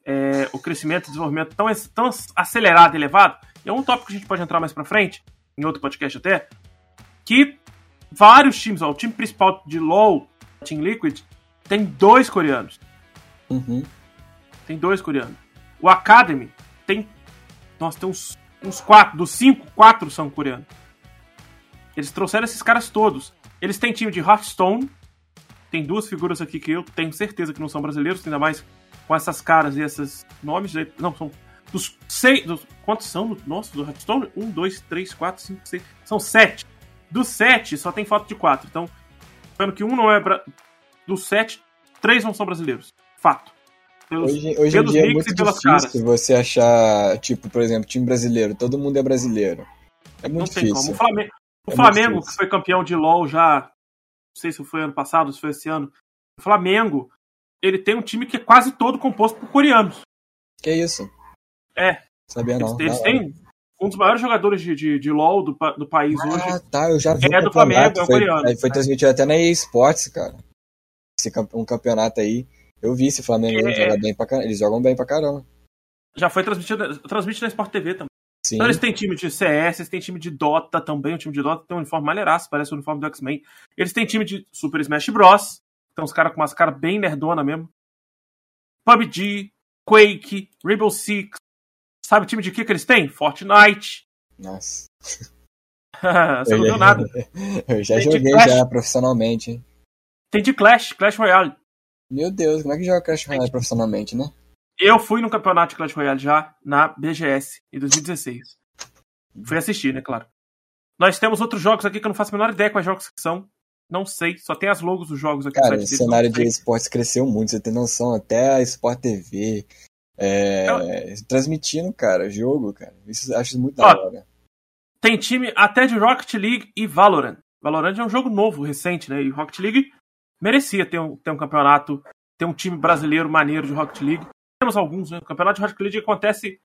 é o crescimento e desenvolvimento tão, tão acelerado e elevado. E é um tópico que a gente pode entrar mais pra frente, em outro podcast até, que vários times, ó, o time principal de LoL, Team Liquid, tem dois coreanos.
Uhum.
Tem dois coreanos. O Academy tem. Nossa, tem uns, uns quatro. Dos cinco, quatro são coreanos. Eles trouxeram esses caras todos. Eles têm time de Hearthstone, tem duas figuras aqui que eu tenho certeza que não são brasileiros, ainda mais com essas caras e esses nomes. Não, são dos seis. Dos, quantos são? Nossa, do Hearthstone? Um, dois, três, quatro, cinco, seis. São sete. Dos sete, só tem foto de quatro. Então, vendo que um não é. Bra... Dos sete, três não são brasileiros. Fato.
Pelos, hoje, hoje em dia é muito difícil caras. você achar, tipo, por exemplo, time brasileiro. Todo mundo é brasileiro. É muito não difícil. Tem como.
O Flamengo, o é Flamengo que foi campeão de LoL já não sei se foi ano passado, se foi esse ano, o Flamengo, ele tem um time que é quase todo composto por coreanos.
Que isso?
É.
Sabia não.
Eles, eles têm um dos maiores jogadores de, de, de LoL do, do país
ah,
hoje.
Ah, tá, eu já vi.
É do Flamengo, é
foi,
coreano.
Foi transmitido até na EA Sports, cara. Esse, um campeonato aí. Eu vi esse Flamengo é, joga bem pra, eles jogam bem pra caramba.
Já foi transmitido, transmite na Sport TV também. Sim. Então eles têm time de CS, eles têm time de Dota também. O time de Dota tem um uniforme maneiraço, parece o uniforme do X-Men. Eles têm time de Super Smash Bros. Então os caras com umas caras bem nerdona mesmo. PUBG, Quake, Rainbow Six. Sabe o time de que que eles têm? Fortnite.
Nossa.
Você eu não viu nada.
Eu já tem joguei já profissionalmente, hein?
Tem de Clash, Clash Royale.
Meu Deus, como é que joga Clash Royale profissionalmente, né?
Eu fui no campeonato de Clash Royale já na BGS em 2016. Fui assistir, né, claro. Nós temos outros jogos aqui que eu não faço a menor ideia quais jogos que são. Não sei, só tem as logos dos jogos aqui.
Cara, o cenário de esportes cresceu muito, você tem noção. Até a Sport TV é, eu... transmitindo, cara, jogo, cara. Isso acho muito da hora.
Tem time até de Rocket League e Valorant. Valorant é um jogo novo, recente, né? E Rocket League merecia ter um, ter um campeonato, ter um time brasileiro maneiro de Rocket League temos alguns, né? O campeonato de Rocket League acontece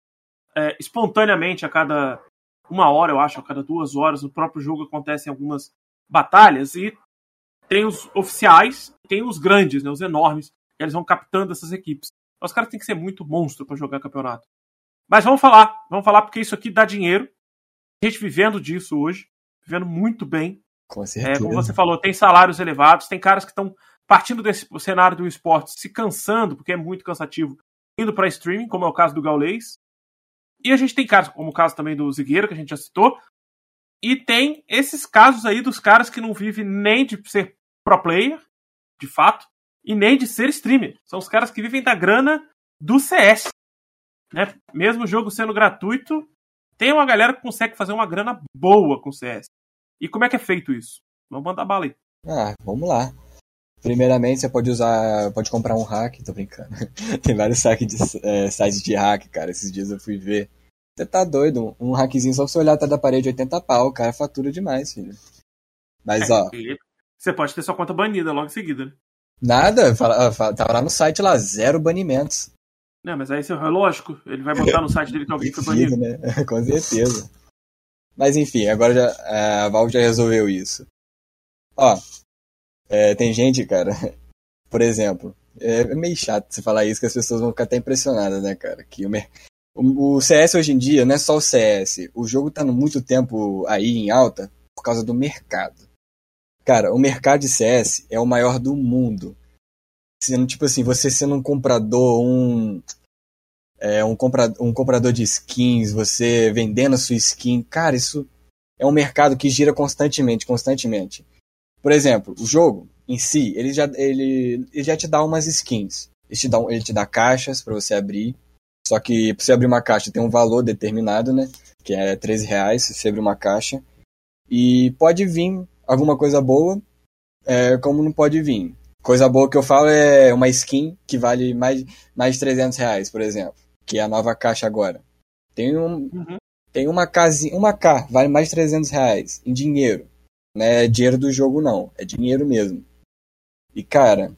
é, espontaneamente a cada uma hora, eu acho, a cada duas horas. O próprio jogo acontece em algumas batalhas e tem os oficiais, tem os grandes, né? Os enormes. eles vão captando essas equipes. Os caras têm que ser muito monstro para jogar campeonato. Mas vamos falar, vamos falar porque isso aqui dá dinheiro. A gente vivendo disso hoje, vivendo muito bem.
Com certeza.
É, como você falou, tem salários elevados, tem caras que estão partindo desse cenário do esporte, se cansando, porque é muito cansativo, indo para streaming, como é o caso do Gaulês. E a gente tem casos, como o caso também do Zigueiro, que a gente já citou. E tem esses casos aí dos caras que não vivem nem de ser pro player, de fato, e nem de ser streamer. São os caras que vivem da grana do CS. Né? Mesmo o jogo sendo gratuito, tem uma galera que consegue fazer uma grana boa com o CS. E como é que é feito isso? Vamos mandar bala aí.
Ah, vamos lá. Primeiramente, você pode usar, pode comprar um hack, tô brincando. Tem vários saques de, é, sites de hack, cara. Esses dias eu fui ver. Você tá doido? Um hackzinho só pra você olhar atrás da parede 80 pau, cara, fatura demais, filho. Mas, é, ó.
Você pode ter sua conta banida logo em seguida, né?
Nada, fala, fala, tava lá no site lá, zero banimentos.
Não, mas aí é lógico, ele vai botar no site dele que alguém foi banido. Né?
Com certeza. Mas enfim, agora já, a Valve já resolveu isso. Ó, É, tem gente, cara, por exemplo, é meio chato você falar isso, que as pessoas vão ficar até impressionadas, né, cara? Que o, o, CS hoje em dia não é só o CS. O jogo tá muito tempo aí em alta por causa do mercado. Cara, o mercado de CS é o maior do mundo. Sendo, tipo assim, você sendo um comprador, um. É, um, compra, um comprador de skins, você vendendo a sua skin. Cara, isso é um mercado que gira constantemente, constantemente. Por exemplo, o jogo em si, ele já, ele, ele já te dá umas skins. Ele te dá, ele te dá caixas para você abrir. Só que pra você abrir uma caixa tem um valor determinado, né? Que é 13 reais se você abrir uma caixa. E pode vir alguma coisa boa, é, como não pode vir. Coisa boa que eu falo é uma skin que vale mais, mais de 300 reais, por exemplo. Que é a nova caixa agora. Tem, um, uhum. tem uma casinha, uma K, vale mais de 300 reais em dinheiro. Não é dinheiro do jogo, não. É dinheiro mesmo. E, cara,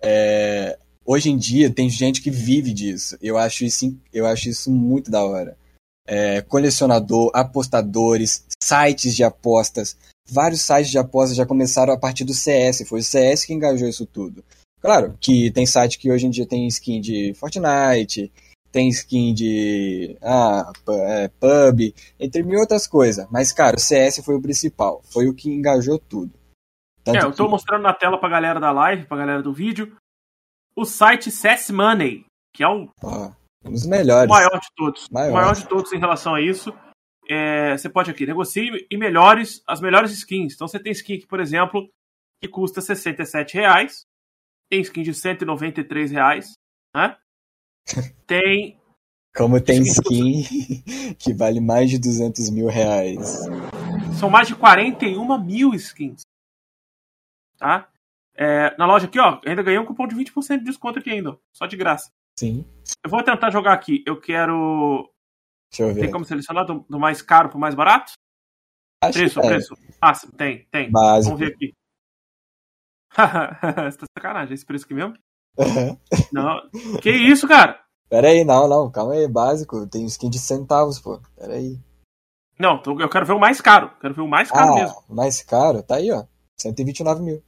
é, hoje em dia tem gente que vive disso. Eu acho isso, eu acho isso muito da hora. É, colecionador, apostadores, sites de apostas. Vários sites de apostas já começaram a partir do CS. Foi o CS que engajou isso tudo. Claro que tem site que hoje em dia tem skin de Fortnite, tem skin de ah, é, pub, entre mil outras coisas. Mas, cara, o CS foi o principal. Foi o que engajou tudo.
Tanto é, eu tô que... mostrando na tela pra galera da live, pra galera do vídeo, o site CS Money, que é o,
ah, um dos melhores.
O maior de todos. Maior. O maior de todos em relação a isso. É, você pode aqui negocie e melhores as melhores skins. Então você tem skin aqui, por exemplo, que custa 67 reais. Tem skin de 193 reais, né? Tem.
Como tem skin, skin que vale mais de 200 mil reais.
São mais de 41 mil skins. Tá? É, na loja aqui, ó, ainda ganhei um cupom de 20% de desconto aqui ainda. Só de graça.
Sim.
Eu vou tentar jogar aqui. Eu quero.
Deixa eu ver.
Tem como selecionar do, do mais caro pro mais barato?
Acho
preço,
que
preço. Ah, tem, tem.
Básico.
Vamos ver aqui. Você tá sacanagem, esse preço aqui mesmo?
Uhum.
Não. Que isso, cara?
Pera aí, não, não, calma aí, básico. Tem skin de centavos, pô. Pera aí.
Não, eu quero ver o mais caro. Quero ver o mais caro
ah,
mesmo.
Mais caro? Tá aí, ó. 129 mil.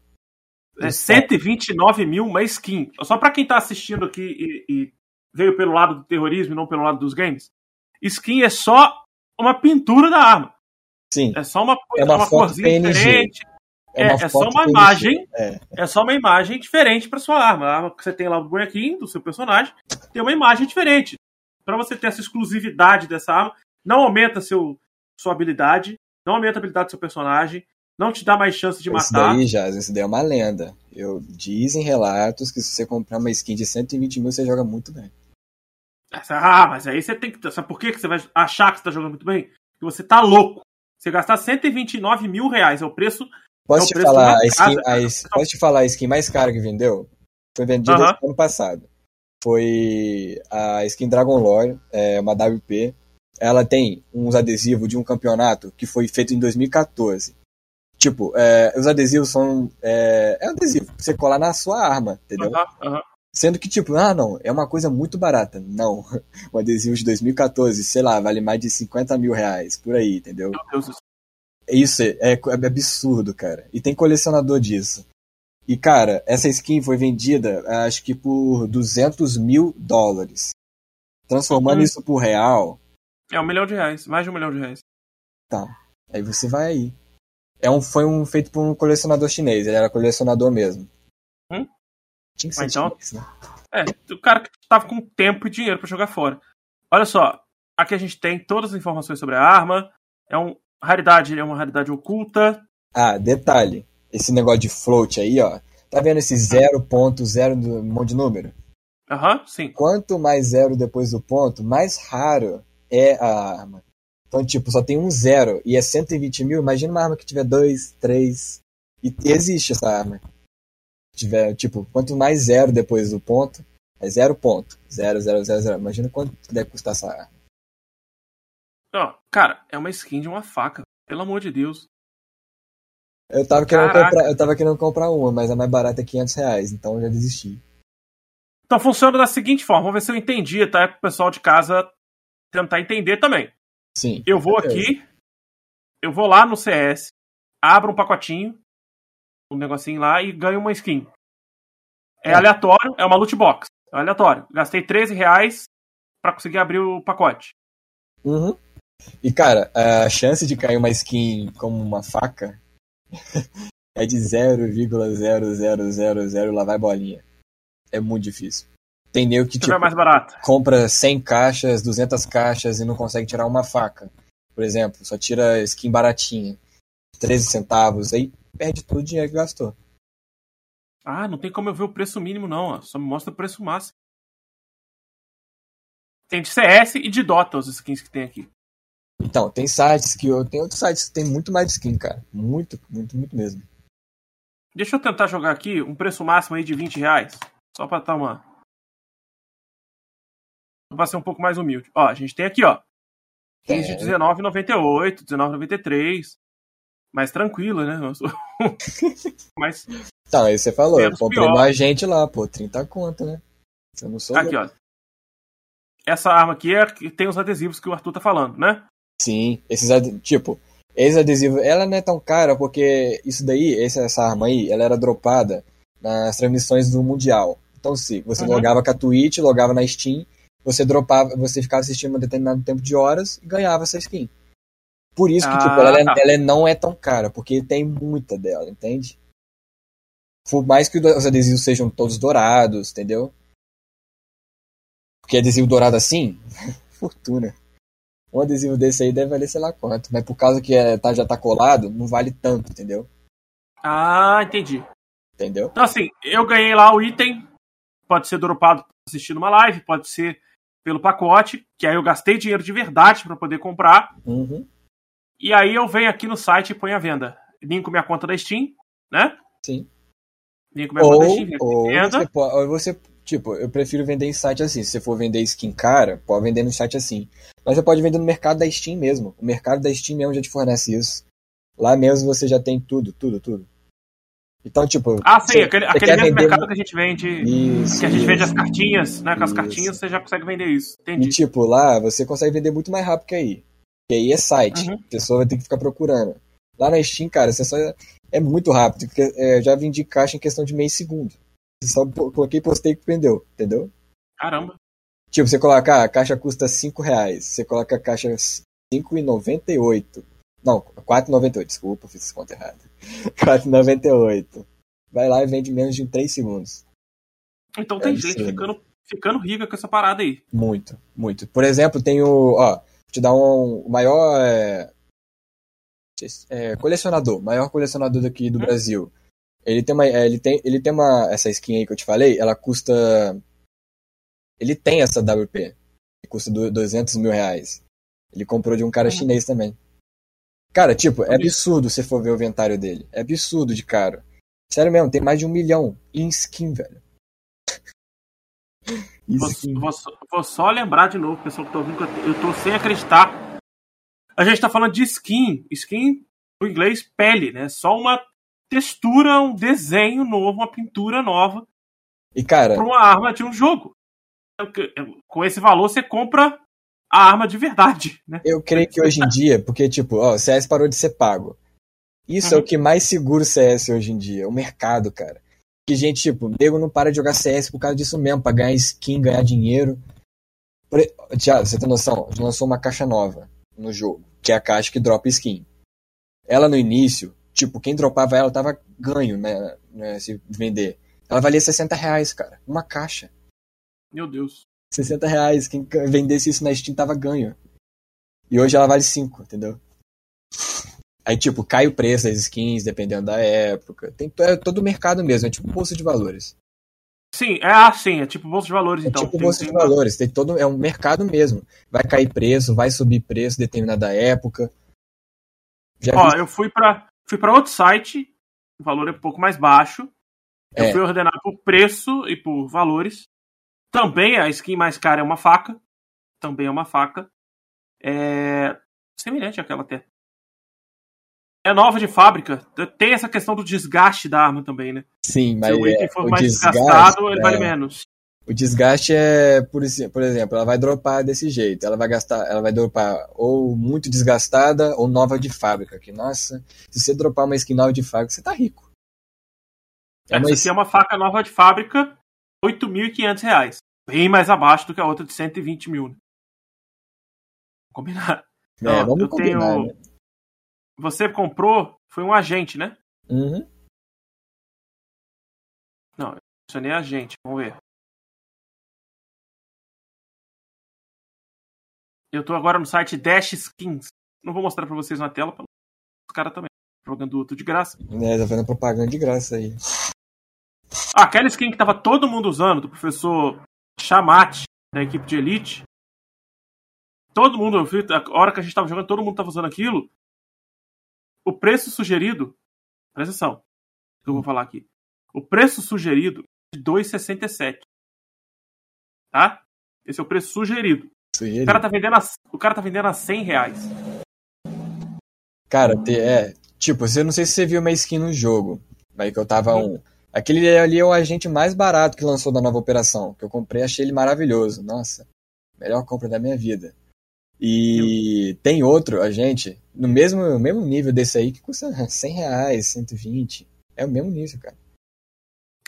É 129 mil uma skin. Só para quem tá assistindo aqui e, e, veio pelo lado do terrorismo e não pelo lado dos games. Skin é só uma pintura da arma.
Sim.
É só uma,
é uma,
uma
corzinha
PNG. diferente. É, é, é só uma PNG. imagem. É. é. só uma imagem diferente para sua arma. A arma que você tem lá do bonequinho, do seu personagem, tem uma imagem diferente. Para você ter essa exclusividade dessa arma, não aumenta seu, sua habilidade, não aumenta a habilidade do seu personagem, não te dá mais chance de
matar.
Isso
daí, já, isso daí é uma lenda. Eu dizem relatos que se você comprar uma skin de 120 mil, você joga muito bem.
Ah, mas aí você tem que. Sabe por que você vai achar que você tá jogando muito bem? Porque você tá louco. Você gastar 129 mil reais é o preço.
Posso,
é
te, falar a skin, a, posso te falar a skin mais cara que vendeu? Foi vendida uh -huh. ano passado. Foi a skin Dragon Lore, é uma WP. Ela tem uns adesivos de um campeonato que foi feito em 2014. Tipo, é, os adesivos são. É, é adesivo pra você colar na sua arma, entendeu?
Uhum, uhum.
Sendo que, tipo, ah, não, é uma coisa muito barata. Não. O adesivo de 2014, sei lá, vale mais de 50 mil reais, por aí, entendeu?
Meu Deus do céu.
Isso é, é, é absurdo, cara. E tem colecionador disso. E, cara, essa skin foi vendida, acho que por 200 mil dólares. Transformando uhum. isso por real.
É um milhão de reais, mais de um milhão de reais.
Tá. Aí você vai aí. É um, foi um feito por um colecionador chinês, ele era colecionador mesmo.
Hum?
Tinha que ser
então,
chinês, né?
É, o cara que tava com tempo e dinheiro para jogar fora. Olha só, aqui a gente tem todas as informações sobre a arma. É uma raridade, é uma raridade oculta.
Ah, detalhe. Esse negócio de float aí, ó. Tá vendo esse 0.0 do monte de número?
Aham, uhum, sim.
Quanto mais zero depois do ponto, mais raro é a arma. Então, tipo, só tem um zero e é 120 mil. Imagina uma arma que tiver dois, três. E existe essa arma. Tiver, tipo, quanto mais zero depois do ponto, é zero ponto. Zero, zero, zero, zero. Imagina quanto deve custar essa arma.
Não, cara, é uma skin de uma faca. Pelo amor de Deus.
Eu tava, querendo comprar, eu tava querendo comprar uma, mas a mais barata é 500 reais, então eu já desisti.
Então funciona da seguinte forma, vamos ver se eu entendi, tá? É pro pessoal de casa tentar entender também.
Sim.
Eu vou aqui, eu vou lá no CS, abro um pacotinho, um negocinho lá e ganho uma skin. É, é. aleatório, é uma loot box. É aleatório. Gastei 13 reais pra conseguir abrir o pacote.
Uhum. E cara, a chance de cair uma skin como uma faca é de 0,0000 lá vai bolinha. É muito difícil. Tem nego que tipo,
é mais barato.
compra 100 caixas, 200 caixas e não consegue tirar uma faca. Por exemplo, só tira skin baratinha, 13 centavos, aí perde todo o dinheiro que gastou.
Ah, não tem como eu ver o preço mínimo não, ó. só me mostra o preço máximo. Tem de CS e de Dota os skins que tem aqui.
Então, tem sites que eu. Tem outros sites que tem muito mais skin, cara. Muito, muito, muito mesmo.
Deixa eu tentar jogar aqui um preço máximo aí de 20 reais. Só pra estar uma. Pra ser um pouco mais humilde. Ó, a gente tem aqui, ó. 15 de R$19,98, R$19,93. Mais tranquilo, né?
Mas. Tá, aí você falou, eu comprei pior. mais gente lá, pô, 30 conto, né? Eu não sou.
Aqui, ó. Essa arma aqui é que tem os adesivos que o Arthur tá falando, né?
Sim, esses tipo, esse adesivo, ela não é tão cara porque isso daí, essa, essa arma aí, ela era dropada nas transmissões do Mundial. Então, se você uhum. logava com a Twitch, logava na Steam, você dropava, você ficava assistindo um determinado tempo de horas e ganhava essa skin. Por isso que, ah, tipo, ela, é, tá. ela, não é tão cara, porque tem muita dela, entende? Por mais que os adesivos sejam todos dourados, entendeu? Porque adesivo dourado assim, fortuna. Um adesivo desse aí deve valer sei lá quanto. Mas por causa que é, tá, já tá colado, não vale tanto, entendeu?
Ah, entendi.
Entendeu?
Então assim, eu ganhei lá o item. Pode ser dropado assistindo uma live, pode ser pelo pacote, que aí eu gastei dinheiro de verdade para poder comprar.
Uhum.
E aí eu venho aqui no site e ponho a venda. Linko minha conta da Steam, né?
Sim.
Linko minha ou, conta da Steam,
ou venda. Você, pode, ou você Tipo, eu prefiro vender em site assim. Se você for vender skin cara, pode vender no site assim. Mas você pode vender no mercado da Steam mesmo. O mercado da Steam mesmo já te fornece isso. Lá mesmo você já tem tudo, tudo, tudo. Então, tipo.
Ah, sim, você, aquele, você aquele mesmo mercado que a gente vende. Isso, que a gente isso, vende as cartinhas, né? Com as cartinhas você já consegue vender isso. Entendi.
E, tipo, lá você consegue vender muito mais rápido que aí. Porque aí é site. Uhum. A pessoa vai ter que ficar procurando. Lá na Steam, cara, você só. É muito rápido. Porque é, já vendi caixa em questão de meio segundo. Só coloquei, postei que vendeu, entendeu?
Caramba.
Tipo, você coloca, ah, a caixa custa 5 reais. Você coloca a caixa 5,98. Não, 4,98, desculpa, fiz conta errada. 4,98. Vai lá e vende menos de 3 segundos.
Então tem é gente ficando, ficando rica com essa parada aí.
Muito, muito. Por exemplo, tem o. Ó, vou te dar um. O maior. É, é, colecionador, maior colecionador daqui do hum. Brasil. Ele tem uma, é, ele tem, ele tem uma, essa skin aí que eu te falei, ela custa, ele tem essa WP, que custa 200 mil reais. Ele comprou de um cara chinês também. Cara, tipo, é absurdo você for ver o inventário dele. É absurdo de caro. Sério mesmo, tem mais de um milhão em skin, velho.
Vou, vou, vou, só lembrar de novo, pessoal que tá ouvindo, eu tô sem acreditar. A gente tá falando de skin. Skin, no inglês, pele, né? Só uma textura, um desenho novo, uma pintura nova.
E cara,
para uma arma de um jogo. Com esse valor você compra a arma de verdade, né?
Eu creio que hoje em dia, porque tipo, ó, o CS parou de ser pago. Isso uhum. é o que mais segura o CS hoje em dia, o mercado, cara. Que gente, tipo, nego não para de jogar CS por causa disso mesmo, pra ganhar skin, ganhar dinheiro. Tiago, você tem noção? A gente lançou uma caixa nova no jogo, que é a caixa que dropa skin. Ela no início, Tipo, quem dropava ela tava ganho, né, né, se vender. Ela valia 60 reais, cara. Uma caixa.
Meu Deus.
60 reais. Quem vendesse isso na Steam tava ganho. E hoje ela vale 5, entendeu? Aí, tipo, cai o preço das skins, dependendo da época. Tem é todo o mercado mesmo, é tipo bolsa de valores.
Sim, é assim, é tipo bolsa de valores, é então.
É tipo tem, bolsa tem de valores, tem todo, é um mercado mesmo. Vai cair preço, vai subir preço determinada época.
Já Ó, vi... eu fui pra. Fui para outro site, o valor é um pouco mais baixo. Eu é. fui ordenar por preço e por valores. Também a skin mais cara é uma faca. Também é uma faca. É semelhante àquela até. É nova de fábrica. Tem essa questão do desgaste da arma também, né?
Sim, mas Se o item
for mais desgaste, desgastado, ele é... vale menos.
O desgaste é, por, por exemplo, ela vai dropar desse jeito. Ela vai gastar, ela vai dropar ou muito desgastada ou nova de fábrica. Que, nossa, se você dropar uma skin nova de fábrica, você tá rico.
É, Essa aqui é uma faca nova de fábrica, R$ 8.500. Bem mais abaixo do que a outra de 120 mil. Né? Combinar.
É, vamos eu combinar, tenho... né?
Você comprou, foi um agente, né?
Uhum.
Não, isso nem é agente, vamos ver. Eu tô agora no site Dash Skins. Não vou mostrar pra vocês na tela, os caras também jogando outro de graça.
É, tá fazendo propaganda de graça aí.
Aquela skin que tava todo mundo usando, do professor Chamate, da equipe de Elite. Todo mundo, a hora que a gente tava jogando, todo mundo tava usando aquilo. O preço sugerido, presta atenção, que eu vou falar aqui. O preço sugerido é de 2,67. Tá? Esse é o preço sugerido. sugerido. O, cara tá vendendo a, o cara tá vendendo a 100 reais.
Cara, é. Tipo, eu não sei se você viu uma skin no jogo. Aí que eu tava um. Aquele ali é o agente mais barato que lançou da nova operação. Que eu comprei, achei ele maravilhoso. Nossa, melhor compra da minha vida. E tem outro agente, no mesmo, mesmo nível desse aí, que custa 100 reais, 120. É o mesmo nível, cara.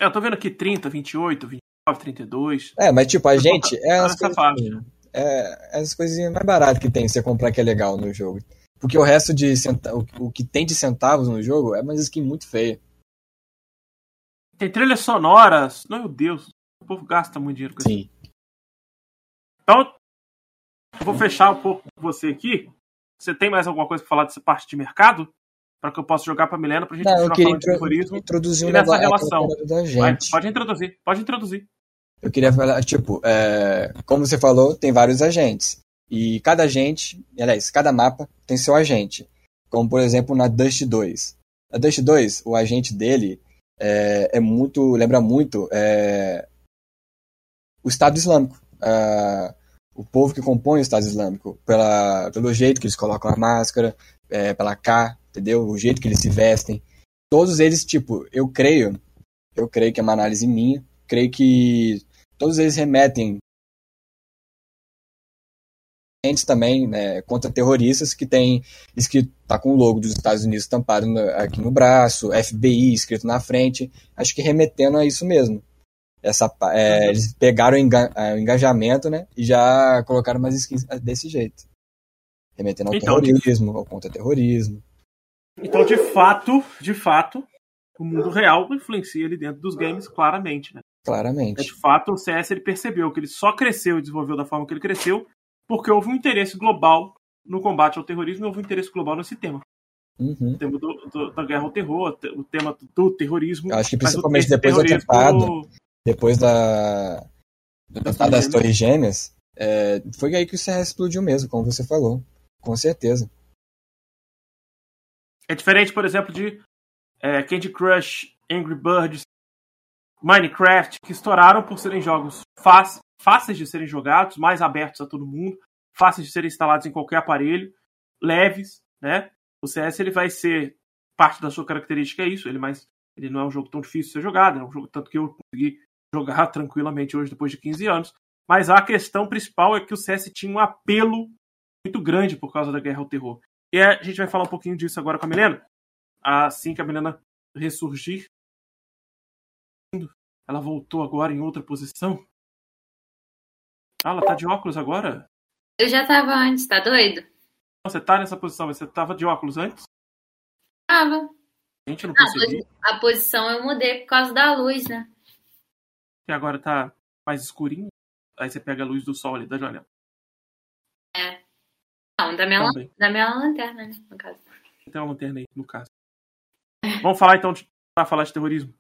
É, eu tô vendo aqui 30, 28, 29, 32.
É, mas tipo, a gente. É as, coisas, assim, é, é as coisinhas mais baratas que tem você comprar que é legal no jogo. Porque o resto de centavos, o que tem de centavos no jogo é uma skin muito feia.
Tem trilhas sonoras. Meu Deus, o povo gasta muito dinheiro com
Sim.
isso. Então, eu vou fechar um pouco com você aqui. Você tem mais alguma coisa para falar dessa parte de mercado? Para que eu possa jogar para Milena para a gente
Não, continuar falando intro... de
introduzir um nessa relação. Vai, pode introduzir, pode introduzir.
Eu queria falar, tipo, é, como você falou, tem vários agentes. E cada agente, aliás, cada mapa tem seu agente. Como, por exemplo, na Dust 2. Na Dust 2, o agente dele é, é muito. lembra muito é, o Estado Islâmico. É, o povo que compõe o Estado Islâmico. Pela, pelo jeito que eles colocam a máscara, é, pela K, entendeu? O jeito que eles se vestem. Todos eles, tipo, eu creio, eu creio que é uma análise minha, creio que todos eles remetem também né, contra terroristas que tem escrito tá com o logo dos Estados Unidos estampado no, aqui no braço, FBI escrito na frente, acho que remetendo a isso mesmo. Essa, é, eles pegaram o, enga, é, o, engajamento, né, e já colocaram umas skins desse jeito, remetendo ao então, terrorismo, ao contra-terrorismo.
Então, de fato, de fato, o mundo real influencia ali dentro dos games claramente, né?
Claramente.
É, de fato, o CS ele percebeu que ele só cresceu e desenvolveu da forma que ele cresceu porque houve um interesse global no combate ao terrorismo e houve um interesse global nesse tema.
Uhum.
O tema do, do, da guerra ao terror, o tema do terrorismo.
Eu acho que principalmente depois do atentado, depois da, do atentado das Torres Gêmeas, é, foi aí que o CS explodiu mesmo, como você falou. Com certeza.
É diferente, por exemplo, de é, Candy Crush, Angry Birds, Minecraft, que estouraram por serem jogos fáceis, fáceis de serem jogados, mais abertos a todo mundo, fáceis de serem instalados em qualquer aparelho, leves, né? O CS ele vai ser parte da sua característica é isso, ele mais ele não é um jogo tão difícil de ser jogado, é um jogo tanto que eu consegui jogar tranquilamente hoje depois de 15 anos, mas a questão principal é que o CS tinha um apelo muito grande por causa da guerra ao terror. E a gente vai falar um pouquinho disso agora com a Milena, assim que a Milena ressurgir. Ela voltou agora em outra posição. Ah, ela tá de óculos agora?
Eu já tava antes, tá doido?
Você tá nessa posição, mas você tava de óculos antes?
Tava.
Gente, não percebi.
A, a posição eu mudei por causa da luz, né?
E agora tá mais escurinho. Aí você pega a luz do sol ali da janela.
É. Não, da minha, da minha lanterna, né, no caso.
Tem uma lanterna aí, no caso. Vamos falar então de, pra falar de terrorismo.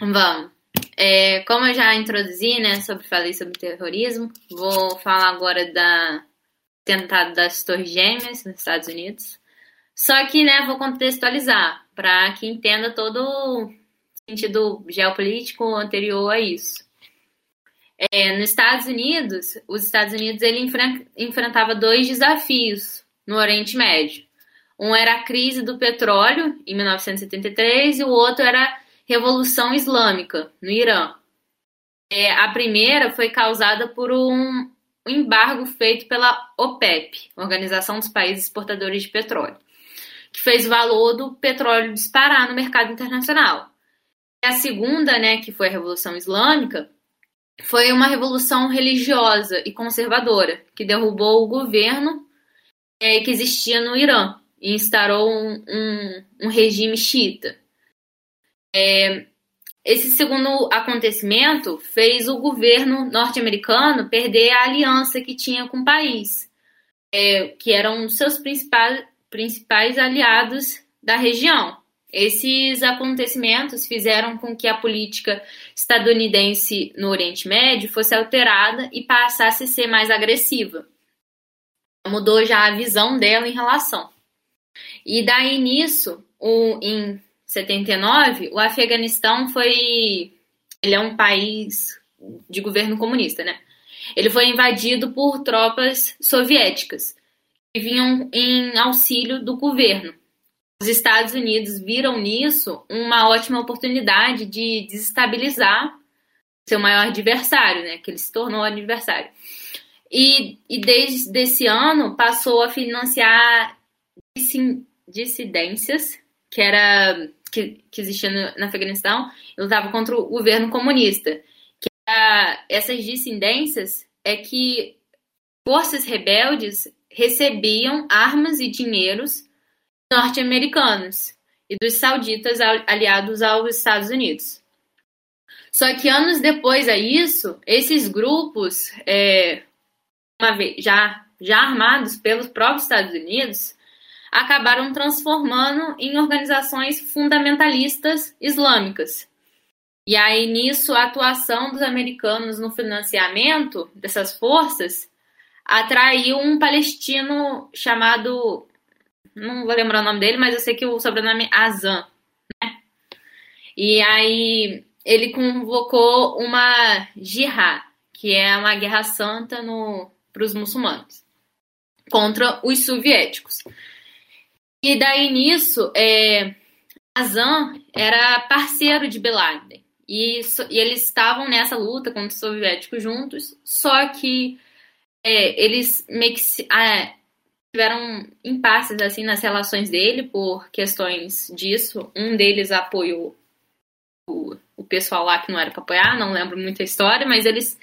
Vamos. É, como eu já introduzi, né, sobre falei sobre terrorismo, vou falar agora da tentado das Torres Gêmeas nos Estados Unidos. Só que, né, vou contextualizar para que entenda todo o sentido geopolítico anterior a isso. É, nos Estados Unidos, os Estados Unidos ele enfrentava dois desafios no Oriente Médio. Um era a crise do petróleo em 1973 e o outro era Revolução Islâmica, no Irã. É, a primeira foi causada por um embargo feito pela OPEP, Organização dos Países Exportadores de Petróleo, que fez o valor do petróleo disparar no mercado internacional. A segunda, né, que foi a Revolução Islâmica, foi uma revolução religiosa e conservadora que derrubou o governo é, que existia no Irã e instaurou um, um, um regime xiita. É, esse segundo acontecimento fez o governo norte-americano perder a aliança que tinha com o país, é, que eram seus principais, principais aliados da região. Esses acontecimentos fizeram com que a política estadunidense no Oriente Médio fosse alterada e passasse a ser mais agressiva. Mudou já a visão dela em relação. E daí nisso, o, em 79, o Afeganistão foi. Ele é um país de governo comunista, né? Ele foi invadido por tropas soviéticas que vinham em auxílio do governo os Estados Unidos viram nisso uma ótima oportunidade de desestabilizar seu maior adversário, né? Que ele se tornou adversário. E, e desde esse ano passou a financiar dissidências que era que, que existia no, no Afeganistão lutava contra o governo comunista. Que era, essas dissidências é que forças rebeldes recebiam armas e dinheiros norte-americanos e dos sauditas aliados aos Estados Unidos. Só que anos depois a isso, esses grupos, é, vez, já, já armados pelos próprios Estados Unidos, acabaram transformando em organizações fundamentalistas islâmicas. E aí, nisso, a atuação dos americanos no financiamento dessas forças atraiu um palestino chamado não vou lembrar o nome dele, mas eu sei que o sobrenome é Azan, né? E aí ele convocou uma jihad, que é uma guerra santa para os muçulmanos, contra os soviéticos. E daí nisso, é, Azan era parceiro de Bin Laden. E, e, eles estavam nessa luta contra os soviéticos juntos, só que é, eles meio que se, ah, tiveram impasses assim nas relações dele por questões disso. Um deles apoiou o, o pessoal lá que não era para apoiar, não lembro muito a história, mas eles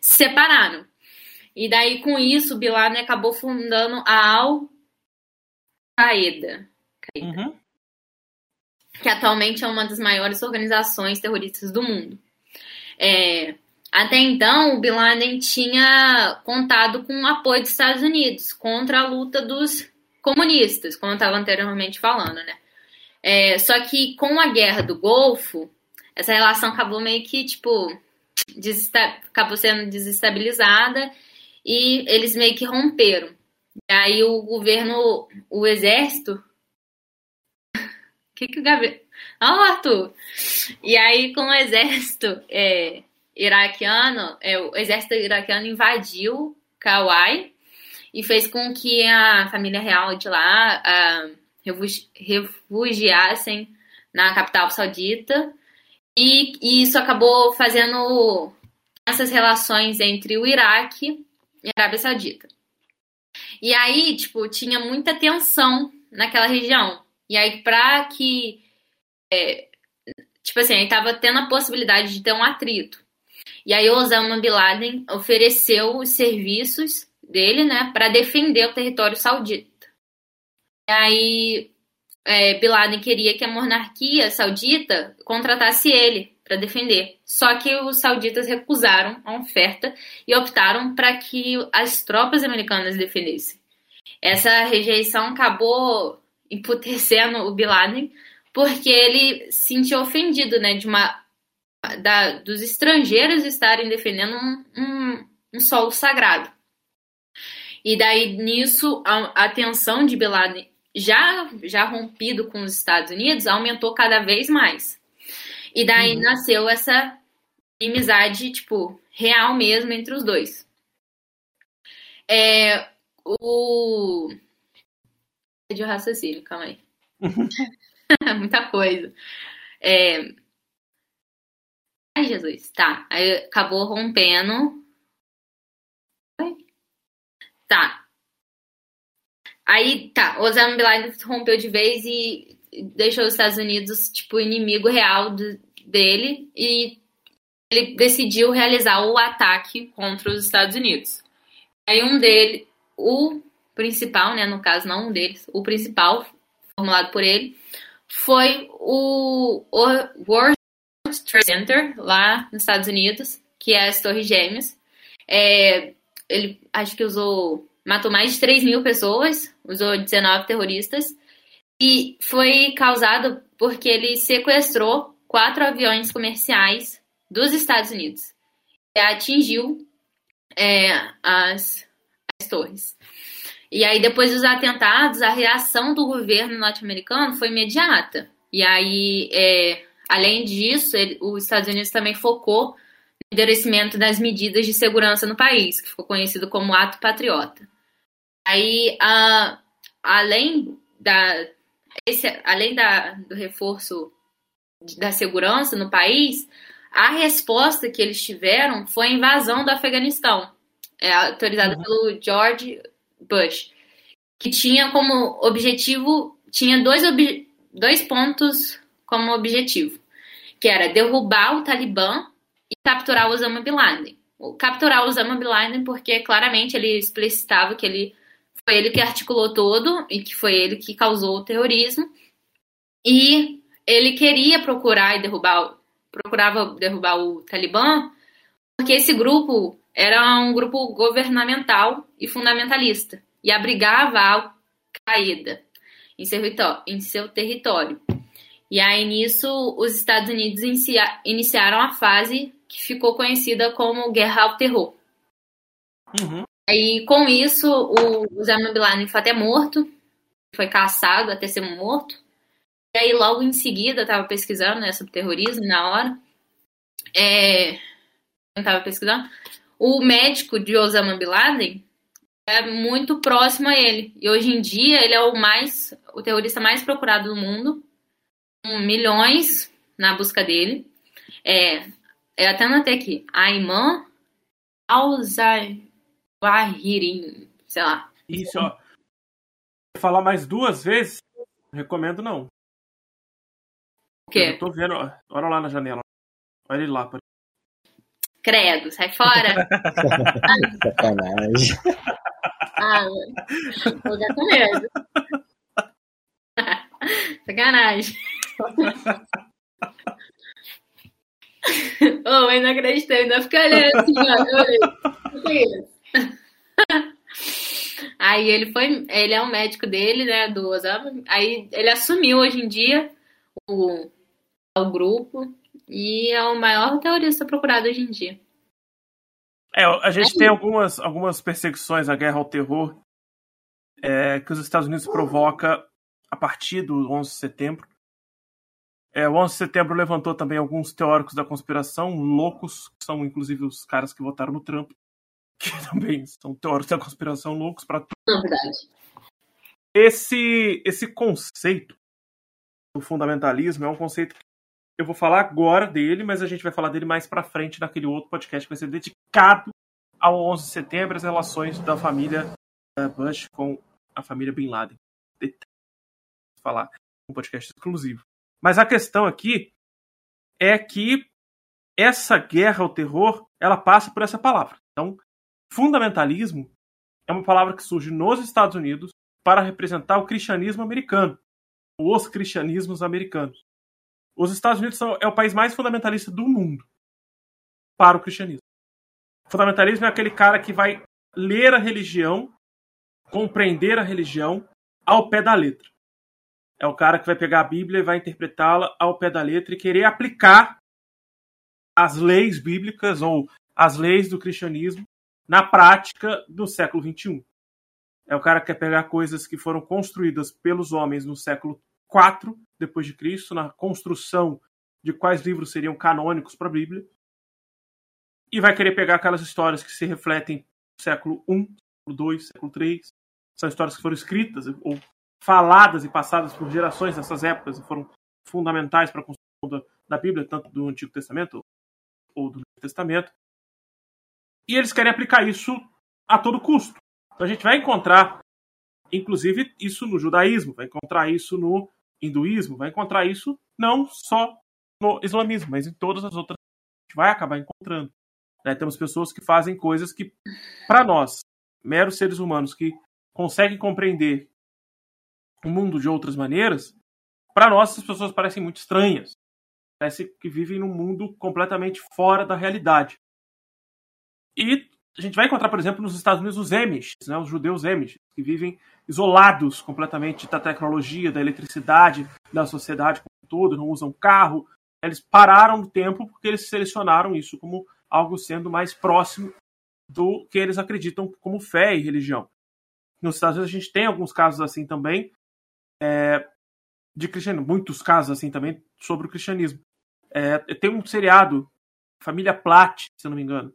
se separaram. E daí com isso, Bin Laden acabou fundando a Al Qaeda, uhum. que atualmente é uma das maiores organizações terroristas do mundo. É, até então, o Bin Laden tinha contado com o apoio dos Estados Unidos contra a luta dos comunistas, como eu estava anteriormente falando, né? É, só que com a guerra do Golfo, essa relação acabou meio que, tipo, acabou sendo desestabilizada e eles meio que romperam. Aí o governo, o exército. O que que o Gabriel. Oh, Arthur! E aí com o exército. É iraquiano, é, o exército iraquiano invadiu Kauai e fez com que a família real de lá uh, refugiassem na capital saudita e, e isso acabou fazendo essas relações entre o Iraque e a Arábia Saudita. E aí, tipo, tinha muita tensão naquela região. E aí, para que. É, tipo assim, aí tava tendo a possibilidade de ter um atrito. E aí Osama Bin Laden ofereceu os serviços dele, né, para defender o território saudita. E aí é, Bin Laden queria que a monarquia saudita contratasse ele para defender. Só que os sauditas recusaram a oferta e optaram para que as tropas americanas defendessem. Essa rejeição acabou emputecendo o Bin Laden porque ele se sentiu ofendido, né, de uma da, dos estrangeiros estarem defendendo um, um, um, solo sagrado. E daí nisso a, a tensão de Bin Laden já, já rompido com os Estados Unidos aumentou cada vez mais. E daí uhum. nasceu essa inimizade, tipo, real mesmo entre os dois. É, o. De raciocínio, calma aí. Muita coisa. É, Ai, Jesus. Tá. Aí acabou rompendo. Tá. Aí, tá. Osama Bin Laden rompeu de vez e deixou os Estados Unidos, tipo, inimigo real do, dele e ele decidiu realizar o ataque contra os Estados Unidos. Aí um dele, o principal, né, no caso não um deles, o principal formulado por ele foi o, World Trade Center lá nos Estados Unidos, que é as Torres Gêmeas. É, ele acho que usou matou mais de 3 mil pessoas, usou 19 terroristas e foi causado porque ele sequestrou quatro aviões comerciais dos Estados Unidos e atingiu é, as, as torres. E aí, depois dos atentados, a reação do governo norte-americano foi imediata. E aí, é, além disso, ele, os Estados Unidos também focou no endurecimento das medidas de segurança no país, que ficou conhecido como Ato Patriota. Aí, a, além da, esse, além da, do reforço da segurança no país, a resposta que eles tiveram foi a invasão do Afeganistão, é, autorizada uhum. pelo George Bush, que tinha como objetivo, tinha dois, ob, dois pontos como objetivo, que era derrubar o Talibã e capturar o Osama Bin Laden. Capturar o Osama Bin Laden porque claramente ele explicitava que ele foi ele que articulou todo e que foi ele que causou o terrorismo. E ele queria procurar e derrubar, procurava derrubar o Talibã, porque esse grupo era um grupo governamental e fundamentalista e abrigava a Al-Qaeda em, em seu território. E aí nisso os Estados Unidos inicia, iniciaram a fase que ficou conhecida como Guerra ao Terror. Uhum. E com isso o Osama Bin Laden foi até morto, foi caçado até ser morto. E aí logo em seguida estava pesquisando né, sobre terrorismo na hora. É, estava pesquisando. O médico de Osama Bin Laden é muito próximo a ele. E hoje em dia ele é o mais o terrorista mais procurado do mundo. Com milhões na busca dele. É, eu até anotei aqui. Ayman Al-Zahirin, sei lá.
Isso, ó. Falar mais duas vezes, recomendo não.
O quê?
Eu tô vendo, ó. olha lá na janela. Olha ele lá.
Credo, sai fora.
Sacanagem.
Ah, vou dar com medo. Sacanagem. oh, eu não acreditei, ainda fiquei olhando assim, ó. O que é isso? Aí ele foi, ele é um médico dele, né, do Osama. Aí ele assumiu hoje em dia o, o grupo e é o maior terrorista procurado hoje em dia.
É, a gente tem algumas, algumas perseguições à guerra ao terror é, que os Estados Unidos provoca a partir do 11 de setembro. É, o 11 de setembro levantou também alguns teóricos da conspiração loucos, que são inclusive os caras que votaram no Trump, que também são teóricos da conspiração loucos para tudo.
verdade.
Esse, esse conceito do fundamentalismo é um conceito que eu vou falar agora dele, mas a gente vai falar dele mais para frente naquele outro podcast que vai ser dedicado ao 11 de setembro, as relações da família eh, Bush com a família Bin Laden. Vou falar um podcast exclusivo. Mas a questão aqui é que essa guerra ao terror, ela passa por essa palavra. Então, fundamentalismo é uma palavra que surge nos Estados Unidos para representar o cristianismo americano, os cristianismos americanos. Os Estados Unidos são, é o país mais fundamentalista do mundo para o cristianismo. Fundamentalismo é aquele cara que vai ler a religião, compreender a religião ao pé da letra. É o cara que vai pegar a Bíblia e vai interpretá-la ao pé da letra e querer aplicar as leis bíblicas ou as leis do cristianismo na prática do século XXI. É o cara que quer pegar coisas que foram construídas pelos homens no século 4 depois de Cristo, na construção de quais livros seriam canônicos para a Bíblia, e vai querer pegar aquelas histórias que se refletem no século I, século II, século III, são histórias que foram escritas ou faladas e passadas por gerações nessas épocas e foram fundamentais para a construção da, Bíblia, tanto do Antigo Testamento ou do Novo Testamento. E eles querem aplicar isso a todo custo. Então a gente vai encontrar, inclusive, isso no judaísmo, vai encontrar isso no hinduísmo vai encontrar isso não só no islamismo, mas em todas as outras a gente vai acabar encontrando. Né? Temos pessoas que fazem coisas que, para nós, meros seres humanos que conseguem compreender o mundo de outras maneiras, para nós essas pessoas parecem muito estranhas. Parece que vivem num mundo completamente fora da realidade. E a gente vai encontrar, por exemplo, nos Estados Unidos os Amish, né, os judeus Amish, que vivem isolados completamente da tecnologia, da eletricidade, da sociedade como um todo, não usam carro. Eles pararam no tempo porque eles selecionaram isso como algo sendo mais próximo do que eles acreditam como fé e religião. Nos Estados Unidos a gente tem alguns casos assim também, é, de cristianismo, muitos casos assim também sobre o cristianismo. É, tem um seriado, Família Platt, se eu não me engano,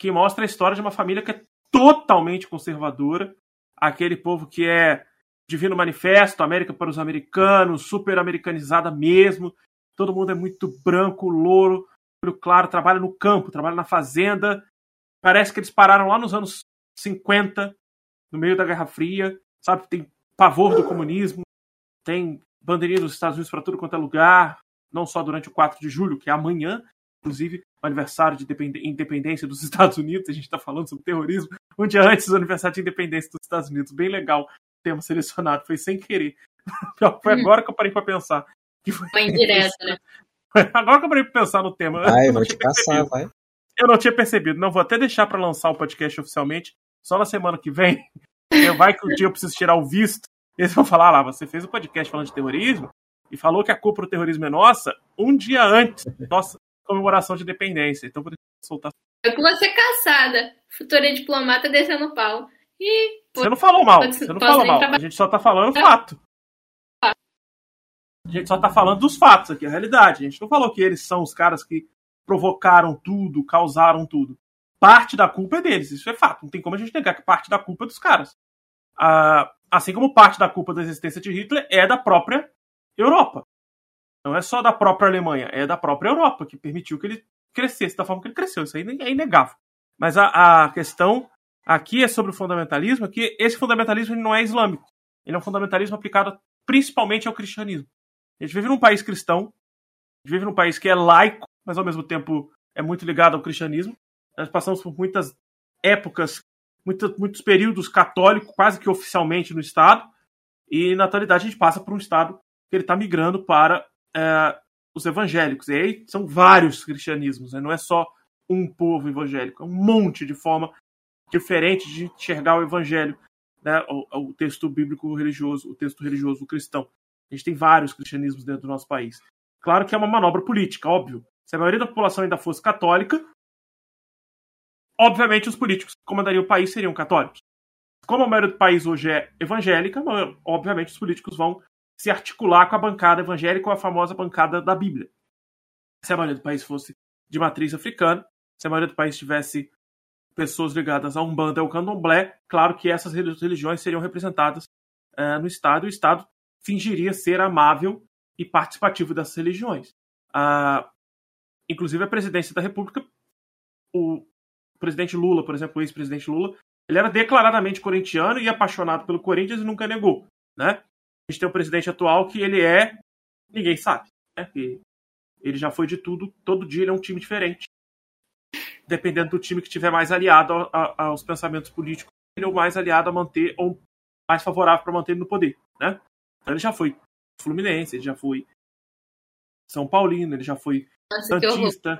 que mostra a história de uma família que é totalmente conservadora, aquele povo que é Divino Manifesto, América para os americanos, super americanizada mesmo, todo mundo é muito branco, louro, claro, trabalha no campo, trabalha na fazenda. Parece que eles pararam lá nos anos 50, no meio da Guerra Fria, sabe? Tem pavor do comunismo, tem bandeirinha dos Estados Unidos para tudo quanto é lugar, não só durante o 4 de julho, que é amanhã, inclusive o aniversário de independência dos Estados Unidos, a gente está falando sobre terrorismo, um dia antes do aniversário de independência dos Estados Unidos, bem legal o tema selecionado, foi sem querer. Foi agora que eu parei para pensar.
Que foi Uma indireta, né?
Agora que eu parei para pensar no tema.
Vai, vou te caçar, vai.
Eu não tinha percebido. Não, vou até deixar para lançar o podcast oficialmente só na semana que vem. Vai que um dia eu preciso tirar o visto. Eles vão falar ah, lá, você fez o um podcast falando de terrorismo e falou que a culpa do terrorismo é nossa um dia antes nossa comemoração de independência. Então vou soltar.
Eu com você caçada, futura diplomata descendo pau. E,
você não falou mal, você não falou mal. A gente só tá falando fato. A gente só tá falando dos fatos aqui, a realidade. A gente não falou que eles são os caras que provocaram tudo, causaram tudo. Parte da culpa é deles, isso é fato. Não tem como a gente negar que parte da culpa é dos caras. Ah, assim como parte da culpa da existência de Hitler é da própria Europa. Não é só da própria Alemanha, é da própria Europa que permitiu que ele crescesse da forma que ele cresceu. Isso aí é inegável. Mas a, a questão aqui é sobre o fundamentalismo, que esse fundamentalismo não é islâmico. Ele é um fundamentalismo aplicado principalmente ao cristianismo. A gente vive num país cristão, a gente vive num país que é laico, mas ao mesmo tempo é muito ligado ao cristianismo. Nós passamos por muitas épocas, muitos, muitos períodos católicos, quase que oficialmente no Estado, e na atualidade a gente passa por um Estado que ele está migrando para é, os evangélicos. E aí são vários cristianismos, né? não é só um povo evangélico, é um monte de forma diferente de enxergar o evangelho, né? o, o texto bíblico religioso, o texto religioso cristão. A gente tem vários cristianismos dentro do nosso país. Claro que é uma manobra política, óbvio. Se a maioria da população ainda fosse católica, obviamente os políticos que comandariam o país seriam católicos. Como a maioria do país hoje é evangélica, obviamente os políticos vão se articular com a bancada evangélica ou a famosa bancada da Bíblia. Se a maioria do país fosse de matriz africana, se a maioria do país tivesse pessoas ligadas a Umbanda ou Candomblé, claro que essas religiões seriam representadas uh, no Estado e o Estado fingiria ser amável e participativo dessas religiões. Uh, inclusive a presidência da República, o presidente Lula, por exemplo, o ex-presidente Lula, ele era declaradamente corintiano e apaixonado pelo Corinthians e nunca negou, né? A gente tem o presidente atual que ele é. Ninguém sabe. Né? ele já foi de tudo, todo dia ele é um time diferente. Dependendo do time que estiver mais aliado a, a, aos pensamentos políticos, ele é o mais aliado a manter, ou mais favorável para manter ele no poder. Né? Então ele já foi Fluminense, ele já foi São Paulino, ele já foi Nossa, Santista.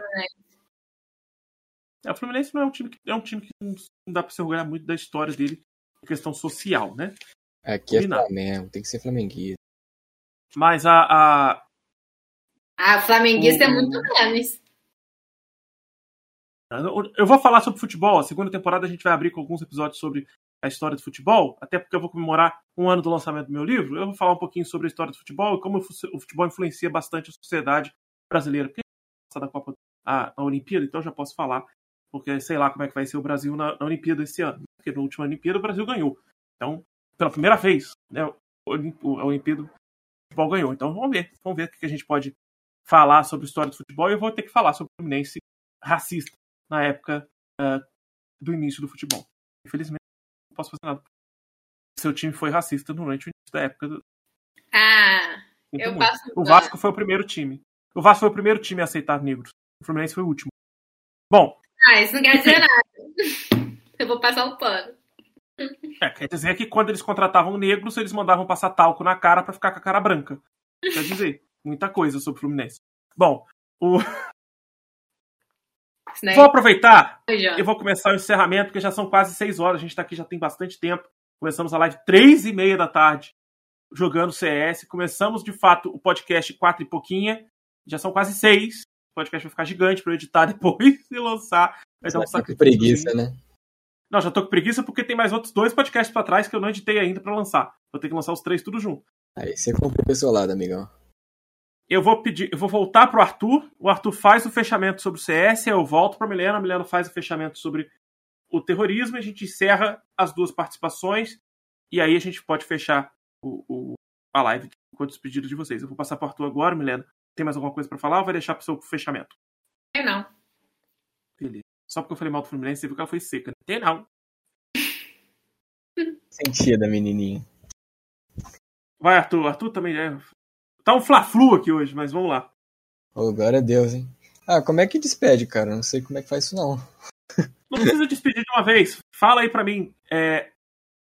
É, o Fluminense não é um time que é um time que não dá para se orgulhar muito da história dele questão social, né?
Aqui é Flamengo, tem que ser flamenguista.
Mas a. A,
a flamenguista é o... é muito menos.
Eu vou falar sobre futebol. A segunda temporada a gente vai abrir com alguns episódios sobre a história do futebol, até porque eu vou comemorar um ano do lançamento do meu livro. Eu vou falar um pouquinho sobre a história do futebol e como o futebol influencia bastante a sociedade brasileira. Porque da Copa a, a Olimpíada, então eu já posso falar, porque sei lá como é que vai ser o Brasil na, na Olimpíada esse ano. Porque na última Olimpíada o Brasil ganhou. Então pela primeira vez, né, a Olimpíada o futebol ganhou. Então vamos ver, vamos ver o que a gente pode falar sobre a história do futebol. E eu vou ter que falar sobre o Fluminense racista na época uh, do início do futebol. Infelizmente, não posso fazer nada. Seu time foi racista durante o início da época. Do...
Ah, eu passo.
O Vasco foi o primeiro time. O Vasco foi o primeiro time a aceitar negros. O Fluminense foi o último. Bom.
Ah, isso não quer dizer nada. Eu vou passar o um pano.
É, quer dizer que quando eles contratavam negros, eles mandavam passar talco na cara para ficar com a cara branca. Quer dizer, muita coisa sobre o Fluminense. Bom, o. Vou aproveitar e vou começar o encerramento, porque já são quase seis horas. A gente está aqui já tem bastante tempo. Começamos a live três e meia da tarde, jogando CS. Começamos, de fato, o podcast quatro e pouquinha. Já são quase seis. O podcast vai ficar gigante para eu editar depois e lançar.
Vai dar um saco preguiça, né?
Não, já tô com preguiça porque tem mais outros dois podcasts para trás que eu não editei ainda para lançar. Vou ter que lançar os três tudo junto.
Aí você compra o seu lado, amigão.
Eu vou pedir, eu vou voltar pro Arthur. O Arthur faz o fechamento sobre o CS, eu volto para Milena, a Milena faz o fechamento sobre o terrorismo, a gente encerra as duas participações e aí a gente pode fechar o, o a live com os pedidos de vocês. Eu vou passar pro Arthur agora, Milena. Tem mais alguma coisa para falar ou vai deixar pro seu fechamento?
Tem não.
Beleza. Só porque eu falei mal do Fluminense, você viu que ela foi seca. Tem não.
Sentida, menininha.
Vai, Arthur. Arthur também é. Tá um fla-flu aqui hoje, mas vamos lá.
Oh, glória a Deus, hein? Ah, como é que despede, cara? Não sei como é que faz isso, não.
Não precisa despedir de uma vez. Fala aí pra mim. É...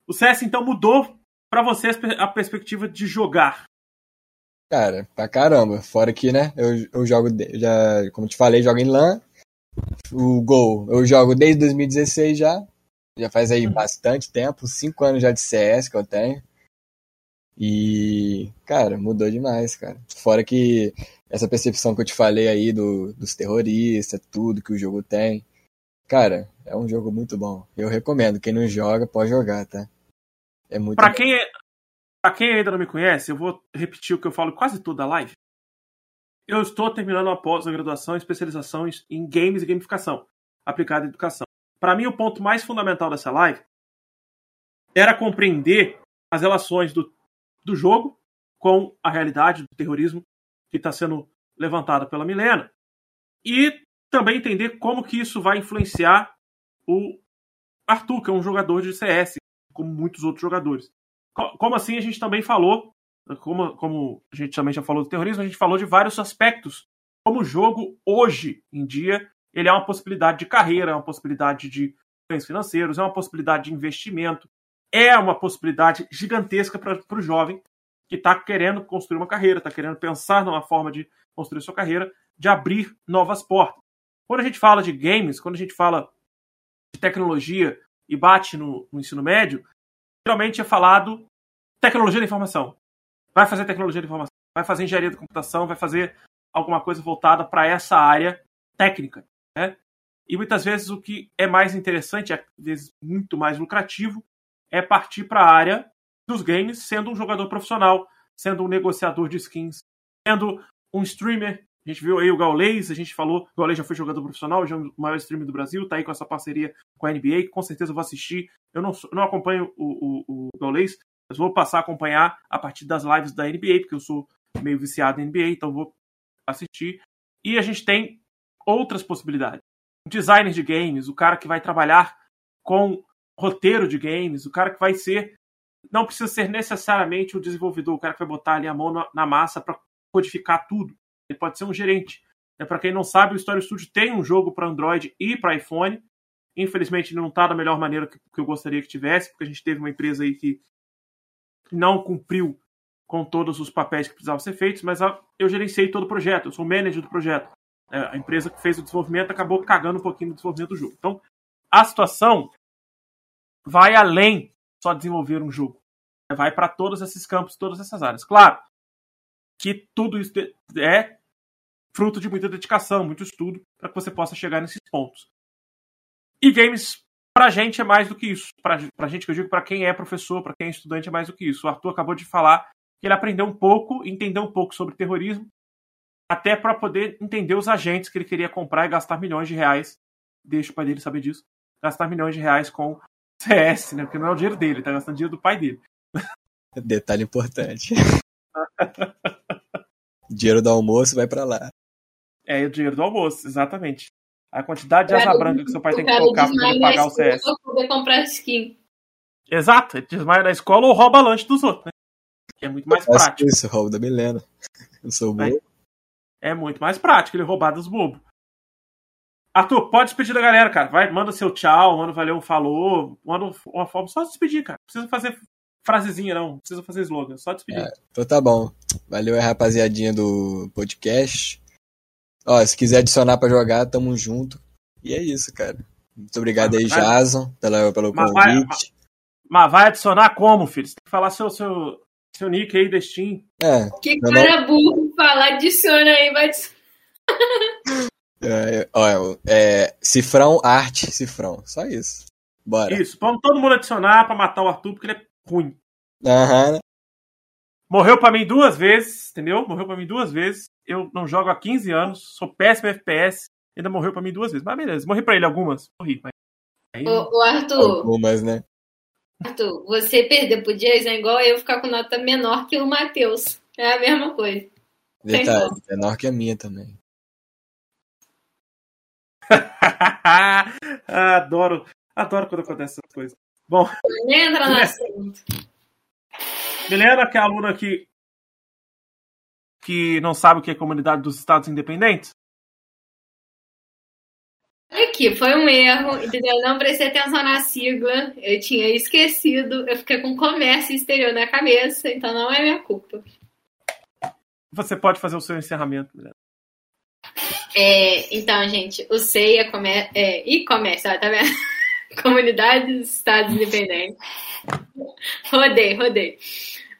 O CS, então, mudou para você a perspectiva de jogar?
Cara, pra caramba. Fora que, né, eu, eu jogo, já, como te falei, jogo em LAN. O Gol, eu jogo desde 2016 já. Já faz aí bastante tempo, cinco anos já de CS que eu tenho. E, cara, mudou demais, cara. Fora que essa percepção que eu te falei aí do, dos terroristas, tudo que o jogo tem. Cara, é um jogo muito bom. Eu recomendo. Quem não joga, pode jogar, tá? É muito
pra quem, é, pra quem ainda não me conhece, eu vou repetir o que eu falo quase toda a live. Eu estou terminando uma pós-graduação especialização em games e gamificação aplicada à educação. Para mim, o ponto mais fundamental dessa live era compreender as relações do do jogo com a realidade do terrorismo que está sendo levantada pela Milena e também entender como que isso vai influenciar o Arthur, que é um jogador de CS, como muitos outros jogadores. Como assim a gente também falou, como, como a gente também já falou do terrorismo, a gente falou de vários aspectos. Como o jogo, hoje em dia, ele é uma possibilidade de carreira, é uma possibilidade de ganhos financeiros, é uma possibilidade de investimento, é uma possibilidade gigantesca para o jovem que está querendo construir uma carreira, está querendo pensar numa forma de construir sua carreira, de abrir novas portas. Quando a gente fala de games, quando a gente fala de tecnologia e bate no, no ensino médio, geralmente é falado tecnologia da informação. Vai fazer tecnologia da informação, vai fazer engenharia da computação, vai fazer alguma coisa voltada para essa área técnica. Né? E muitas vezes o que é mais interessante, às vezes muito mais lucrativo, é partir para a área dos games, sendo um jogador profissional, sendo um negociador de skins, sendo um streamer. A gente viu aí o Gaulês, a gente falou, o Gaulês já foi jogador profissional, já é o maior streamer do Brasil, tá aí com essa parceria com a NBA, que com certeza eu vou assistir. Eu não, não acompanho o, o, o Gaulês, mas vou passar a acompanhar a partir das lives da NBA, porque eu sou meio viciado em NBA, então vou assistir. E a gente tem outras possibilidades. O designer de games, o cara que vai trabalhar com roteiro de games, o cara que vai ser. Não precisa ser necessariamente o desenvolvedor, o cara que vai botar ali a mão na, massa para codificar tudo. Ele pode ser um gerente. É, para quem não sabe, o Story Studio tem um jogo para Android e para iPhone. Infelizmente, não está da melhor maneira que eu gostaria que tivesse, porque a gente teve uma empresa aí que não cumpriu com todos os papéis que precisavam ser feitos, mas eu gerenciei todo o projeto, eu sou o manager do projeto. É, a empresa que fez o desenvolvimento acabou cagando um pouquinho no desenvolvimento do jogo. Então, a situação vai além só desenvolver um jogo. Vai para todos esses campos, todas essas áreas. Claro que tudo isso é fruto de muita dedicação, muito estudo, para que você possa chegar nesses pontos. E games, pra gente, é mais do que isso. Pra, pra gente, que eu digo, para quem é professor, para quem é estudante, é mais do que isso. O Arthur acabou de falar que ele aprendeu um pouco, entendeu um pouco sobre terrorismo, até para poder entender os agentes que ele queria comprar e gastar milhões de reais. Deixa o pai dele saber disso. Gastar milhões de reais com CS, né? Porque não é o dinheiro dele, ele tá gastando dinheiro do pai dele.
Detalhe importante. dinheiro do almoço vai para lá.
É, o dinheiro do almoço, exatamente. A quantidade de asa branca que seu pai tem que colocar pra poder pagar o CS. Pra
poder comprar skin.
Exato, ele desmaia na escola ou rouba lanche dos outros, né? É muito mais prático.
Isso, roubo da Milena. Eu sou bom.
É muito mais prático ele roubar dos bobos. Arthur, pode despedir da galera, cara. Vai, manda seu tchau, manda valeu, falou. Manda uma forma só de despedir, cara. Não precisa fazer frasezinha, não. Não precisa fazer slogan, só despedir. É,
então tá bom. Valeu aí, rapaziadinha do podcast. Ó, se quiser adicionar pra jogar, tamo junto. E é isso, cara. Muito obrigado aí, Jason, pela, pelo mas convite. Vai, mas,
mas, vai adicionar como, filho? Você tem que falar seu, seu, seu nick aí da Steam.
É.
Que cara burro falar, adiciona aí, vai
É, é, cifrão, arte, cifrão. Só isso. Bora.
Isso, vamos todo mundo adicionar pra matar o Arthur, porque ele é ruim.
Aham.
Morreu pra mim duas vezes, entendeu? Morreu pra mim duas vezes. Eu não jogo há 15 anos, sou péssimo FPS, ainda morreu pra mim duas vezes. Mas beleza, morri pra ele algumas. Morri, mas.
Aí... Ô, ô, Arthur.
Algumas, né?
Arthur, você perder pro Jason é igual eu ficar com nota menor que o Matheus. É a mesma coisa.
Detalhe, menor que a minha também.
adoro, adoro quando acontece essas coisas. Bom.
Entra no assunto.
Milena, que é a aluna que, que não sabe o que é comunidade dos Estados Independentes.
Aqui, foi um erro, entendeu? Eu não prestei atenção na sigla, eu tinha esquecido, eu fiquei com comércio exterior na cabeça, então não é minha culpa.
Você pode fazer o seu encerramento, Milena.
É, então, gente, o CEIA comer, é, e comércio, tá vendo? Comunidades Estados Independentes. rodei, rodei.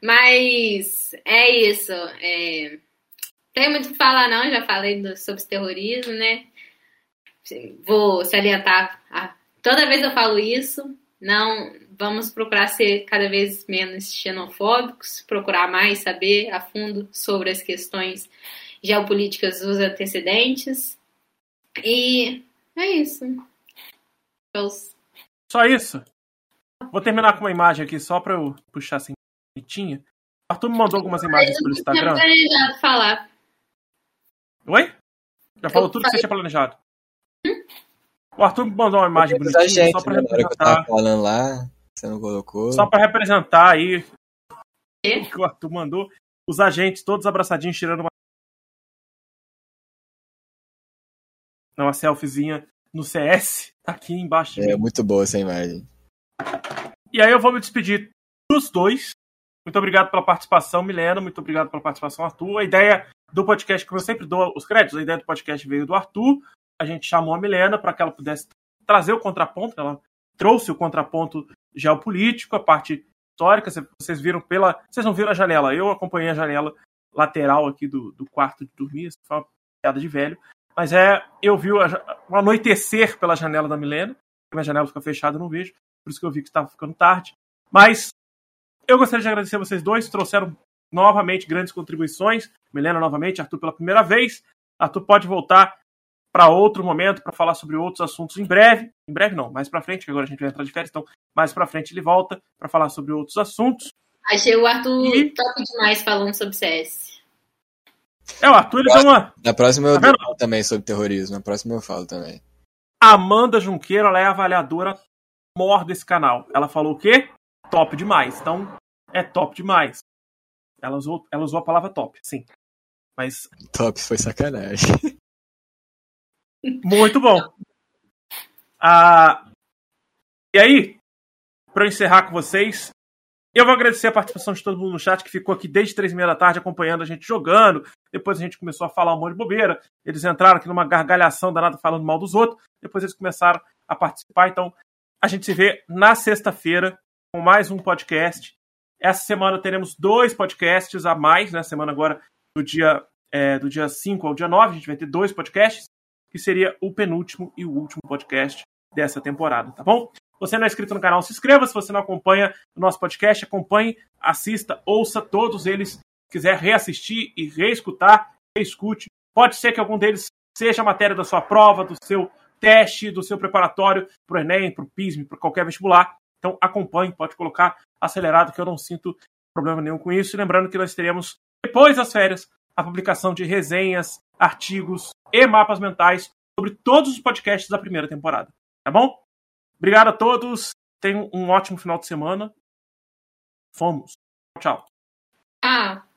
Mas é isso. É... Tem muito o que falar, não. Já falei do, sobre terrorismo, né? Vou salientar. Ah, toda vez eu falo isso. Não vamos procurar ser cada vez menos xenofóbicos, procurar mais saber a fundo sobre as questões geopolíticas dos antecedentes. E é isso.
Só isso? Vou terminar com uma imagem aqui só para eu puxar assim bonitinha. O Arthur me mandou algumas imagens pelo Instagram. Eu
planejado falar.
Oi? Já falou eu tudo falei. que você tinha planejado. Hum? O Arthur me mandou uma imagem bonitinha gente, só pra né, representar.
falando lá, você não colocou.
Só para representar aí e? o que o Arthur mandou. Os agentes todos abraçadinhos tirando uma uma selfiezinha no CS, aqui embaixo.
É muito boa essa imagem.
E aí eu vou me despedir dos dois. Muito obrigado pela participação, Milena. Muito obrigado pela participação, Arthur. A ideia do podcast, como eu sempre dou os créditos, a ideia do podcast veio do Arthur. A gente chamou a Milena para que ela pudesse trazer o contraponto. Ela trouxe o contraponto geopolítico, a parte histórica. Vocês viram pela. Vocês não viram a janela. Eu acompanhei a janela lateral aqui do, do quarto de dormir. Foi uma piada de velho. Mas é, eu vi o, o anoitecer pela janela da Milena. Minha janela fica fechada, eu não vejo. Por isso que eu vi que estava ficando tarde. Mas eu gostaria de agradecer a vocês dois. Trouxeram novamente grandes contribuições. Milena novamente, Arthur pela primeira vez. Arthur pode voltar para outro momento para falar sobre outros assuntos em breve. Em breve não, mais para frente, que agora a gente vai entrar de férias, então mais para frente ele volta para falar sobre outros assuntos.
Achei o Arthur e... top demais falando sobre CS.
É, o Arthur ele deu uma.
Na próxima eu tá falo também sobre terrorismo. Na próxima eu falo também.
Amanda Junqueira, ela é avaliadora mor desse canal. Ela falou o quê? Top demais. Então, é top demais. Ela usou, ela usou a palavra top, sim. Mas.
Top foi sacanagem.
Muito bom. Ah, e aí, para encerrar com vocês, eu vou agradecer a participação de todo mundo no chat que ficou aqui desde três e meia da tarde acompanhando a gente jogando. Depois a gente começou a falar um monte de bobeira. Eles entraram aqui numa gargalhação danada falando mal dos outros. Depois eles começaram a participar. Então a gente se vê na sexta-feira com mais um podcast. Essa semana teremos dois podcasts a mais, né? Semana agora do dia, é, do dia 5 ao dia 9, a gente vai ter dois podcasts, que seria o penúltimo e o último podcast dessa temporada, tá bom? Você não é inscrito no canal, se inscreva. Se você não acompanha o nosso podcast, acompanhe, assista, ouça todos eles. Se quiser reassistir e reescutar, reescute. Pode ser que algum deles seja a matéria da sua prova, do seu teste, do seu preparatório para o Enem, para o PISM, para qualquer vestibular. Então acompanhe, pode colocar acelerado, que eu não sinto problema nenhum com isso. E lembrando que nós teremos, depois das férias, a publicação de resenhas, artigos e mapas mentais sobre todos os podcasts da primeira temporada. Tá bom? Obrigado a todos. Tenham um ótimo final de semana. Fomos. Tchau.
Ah.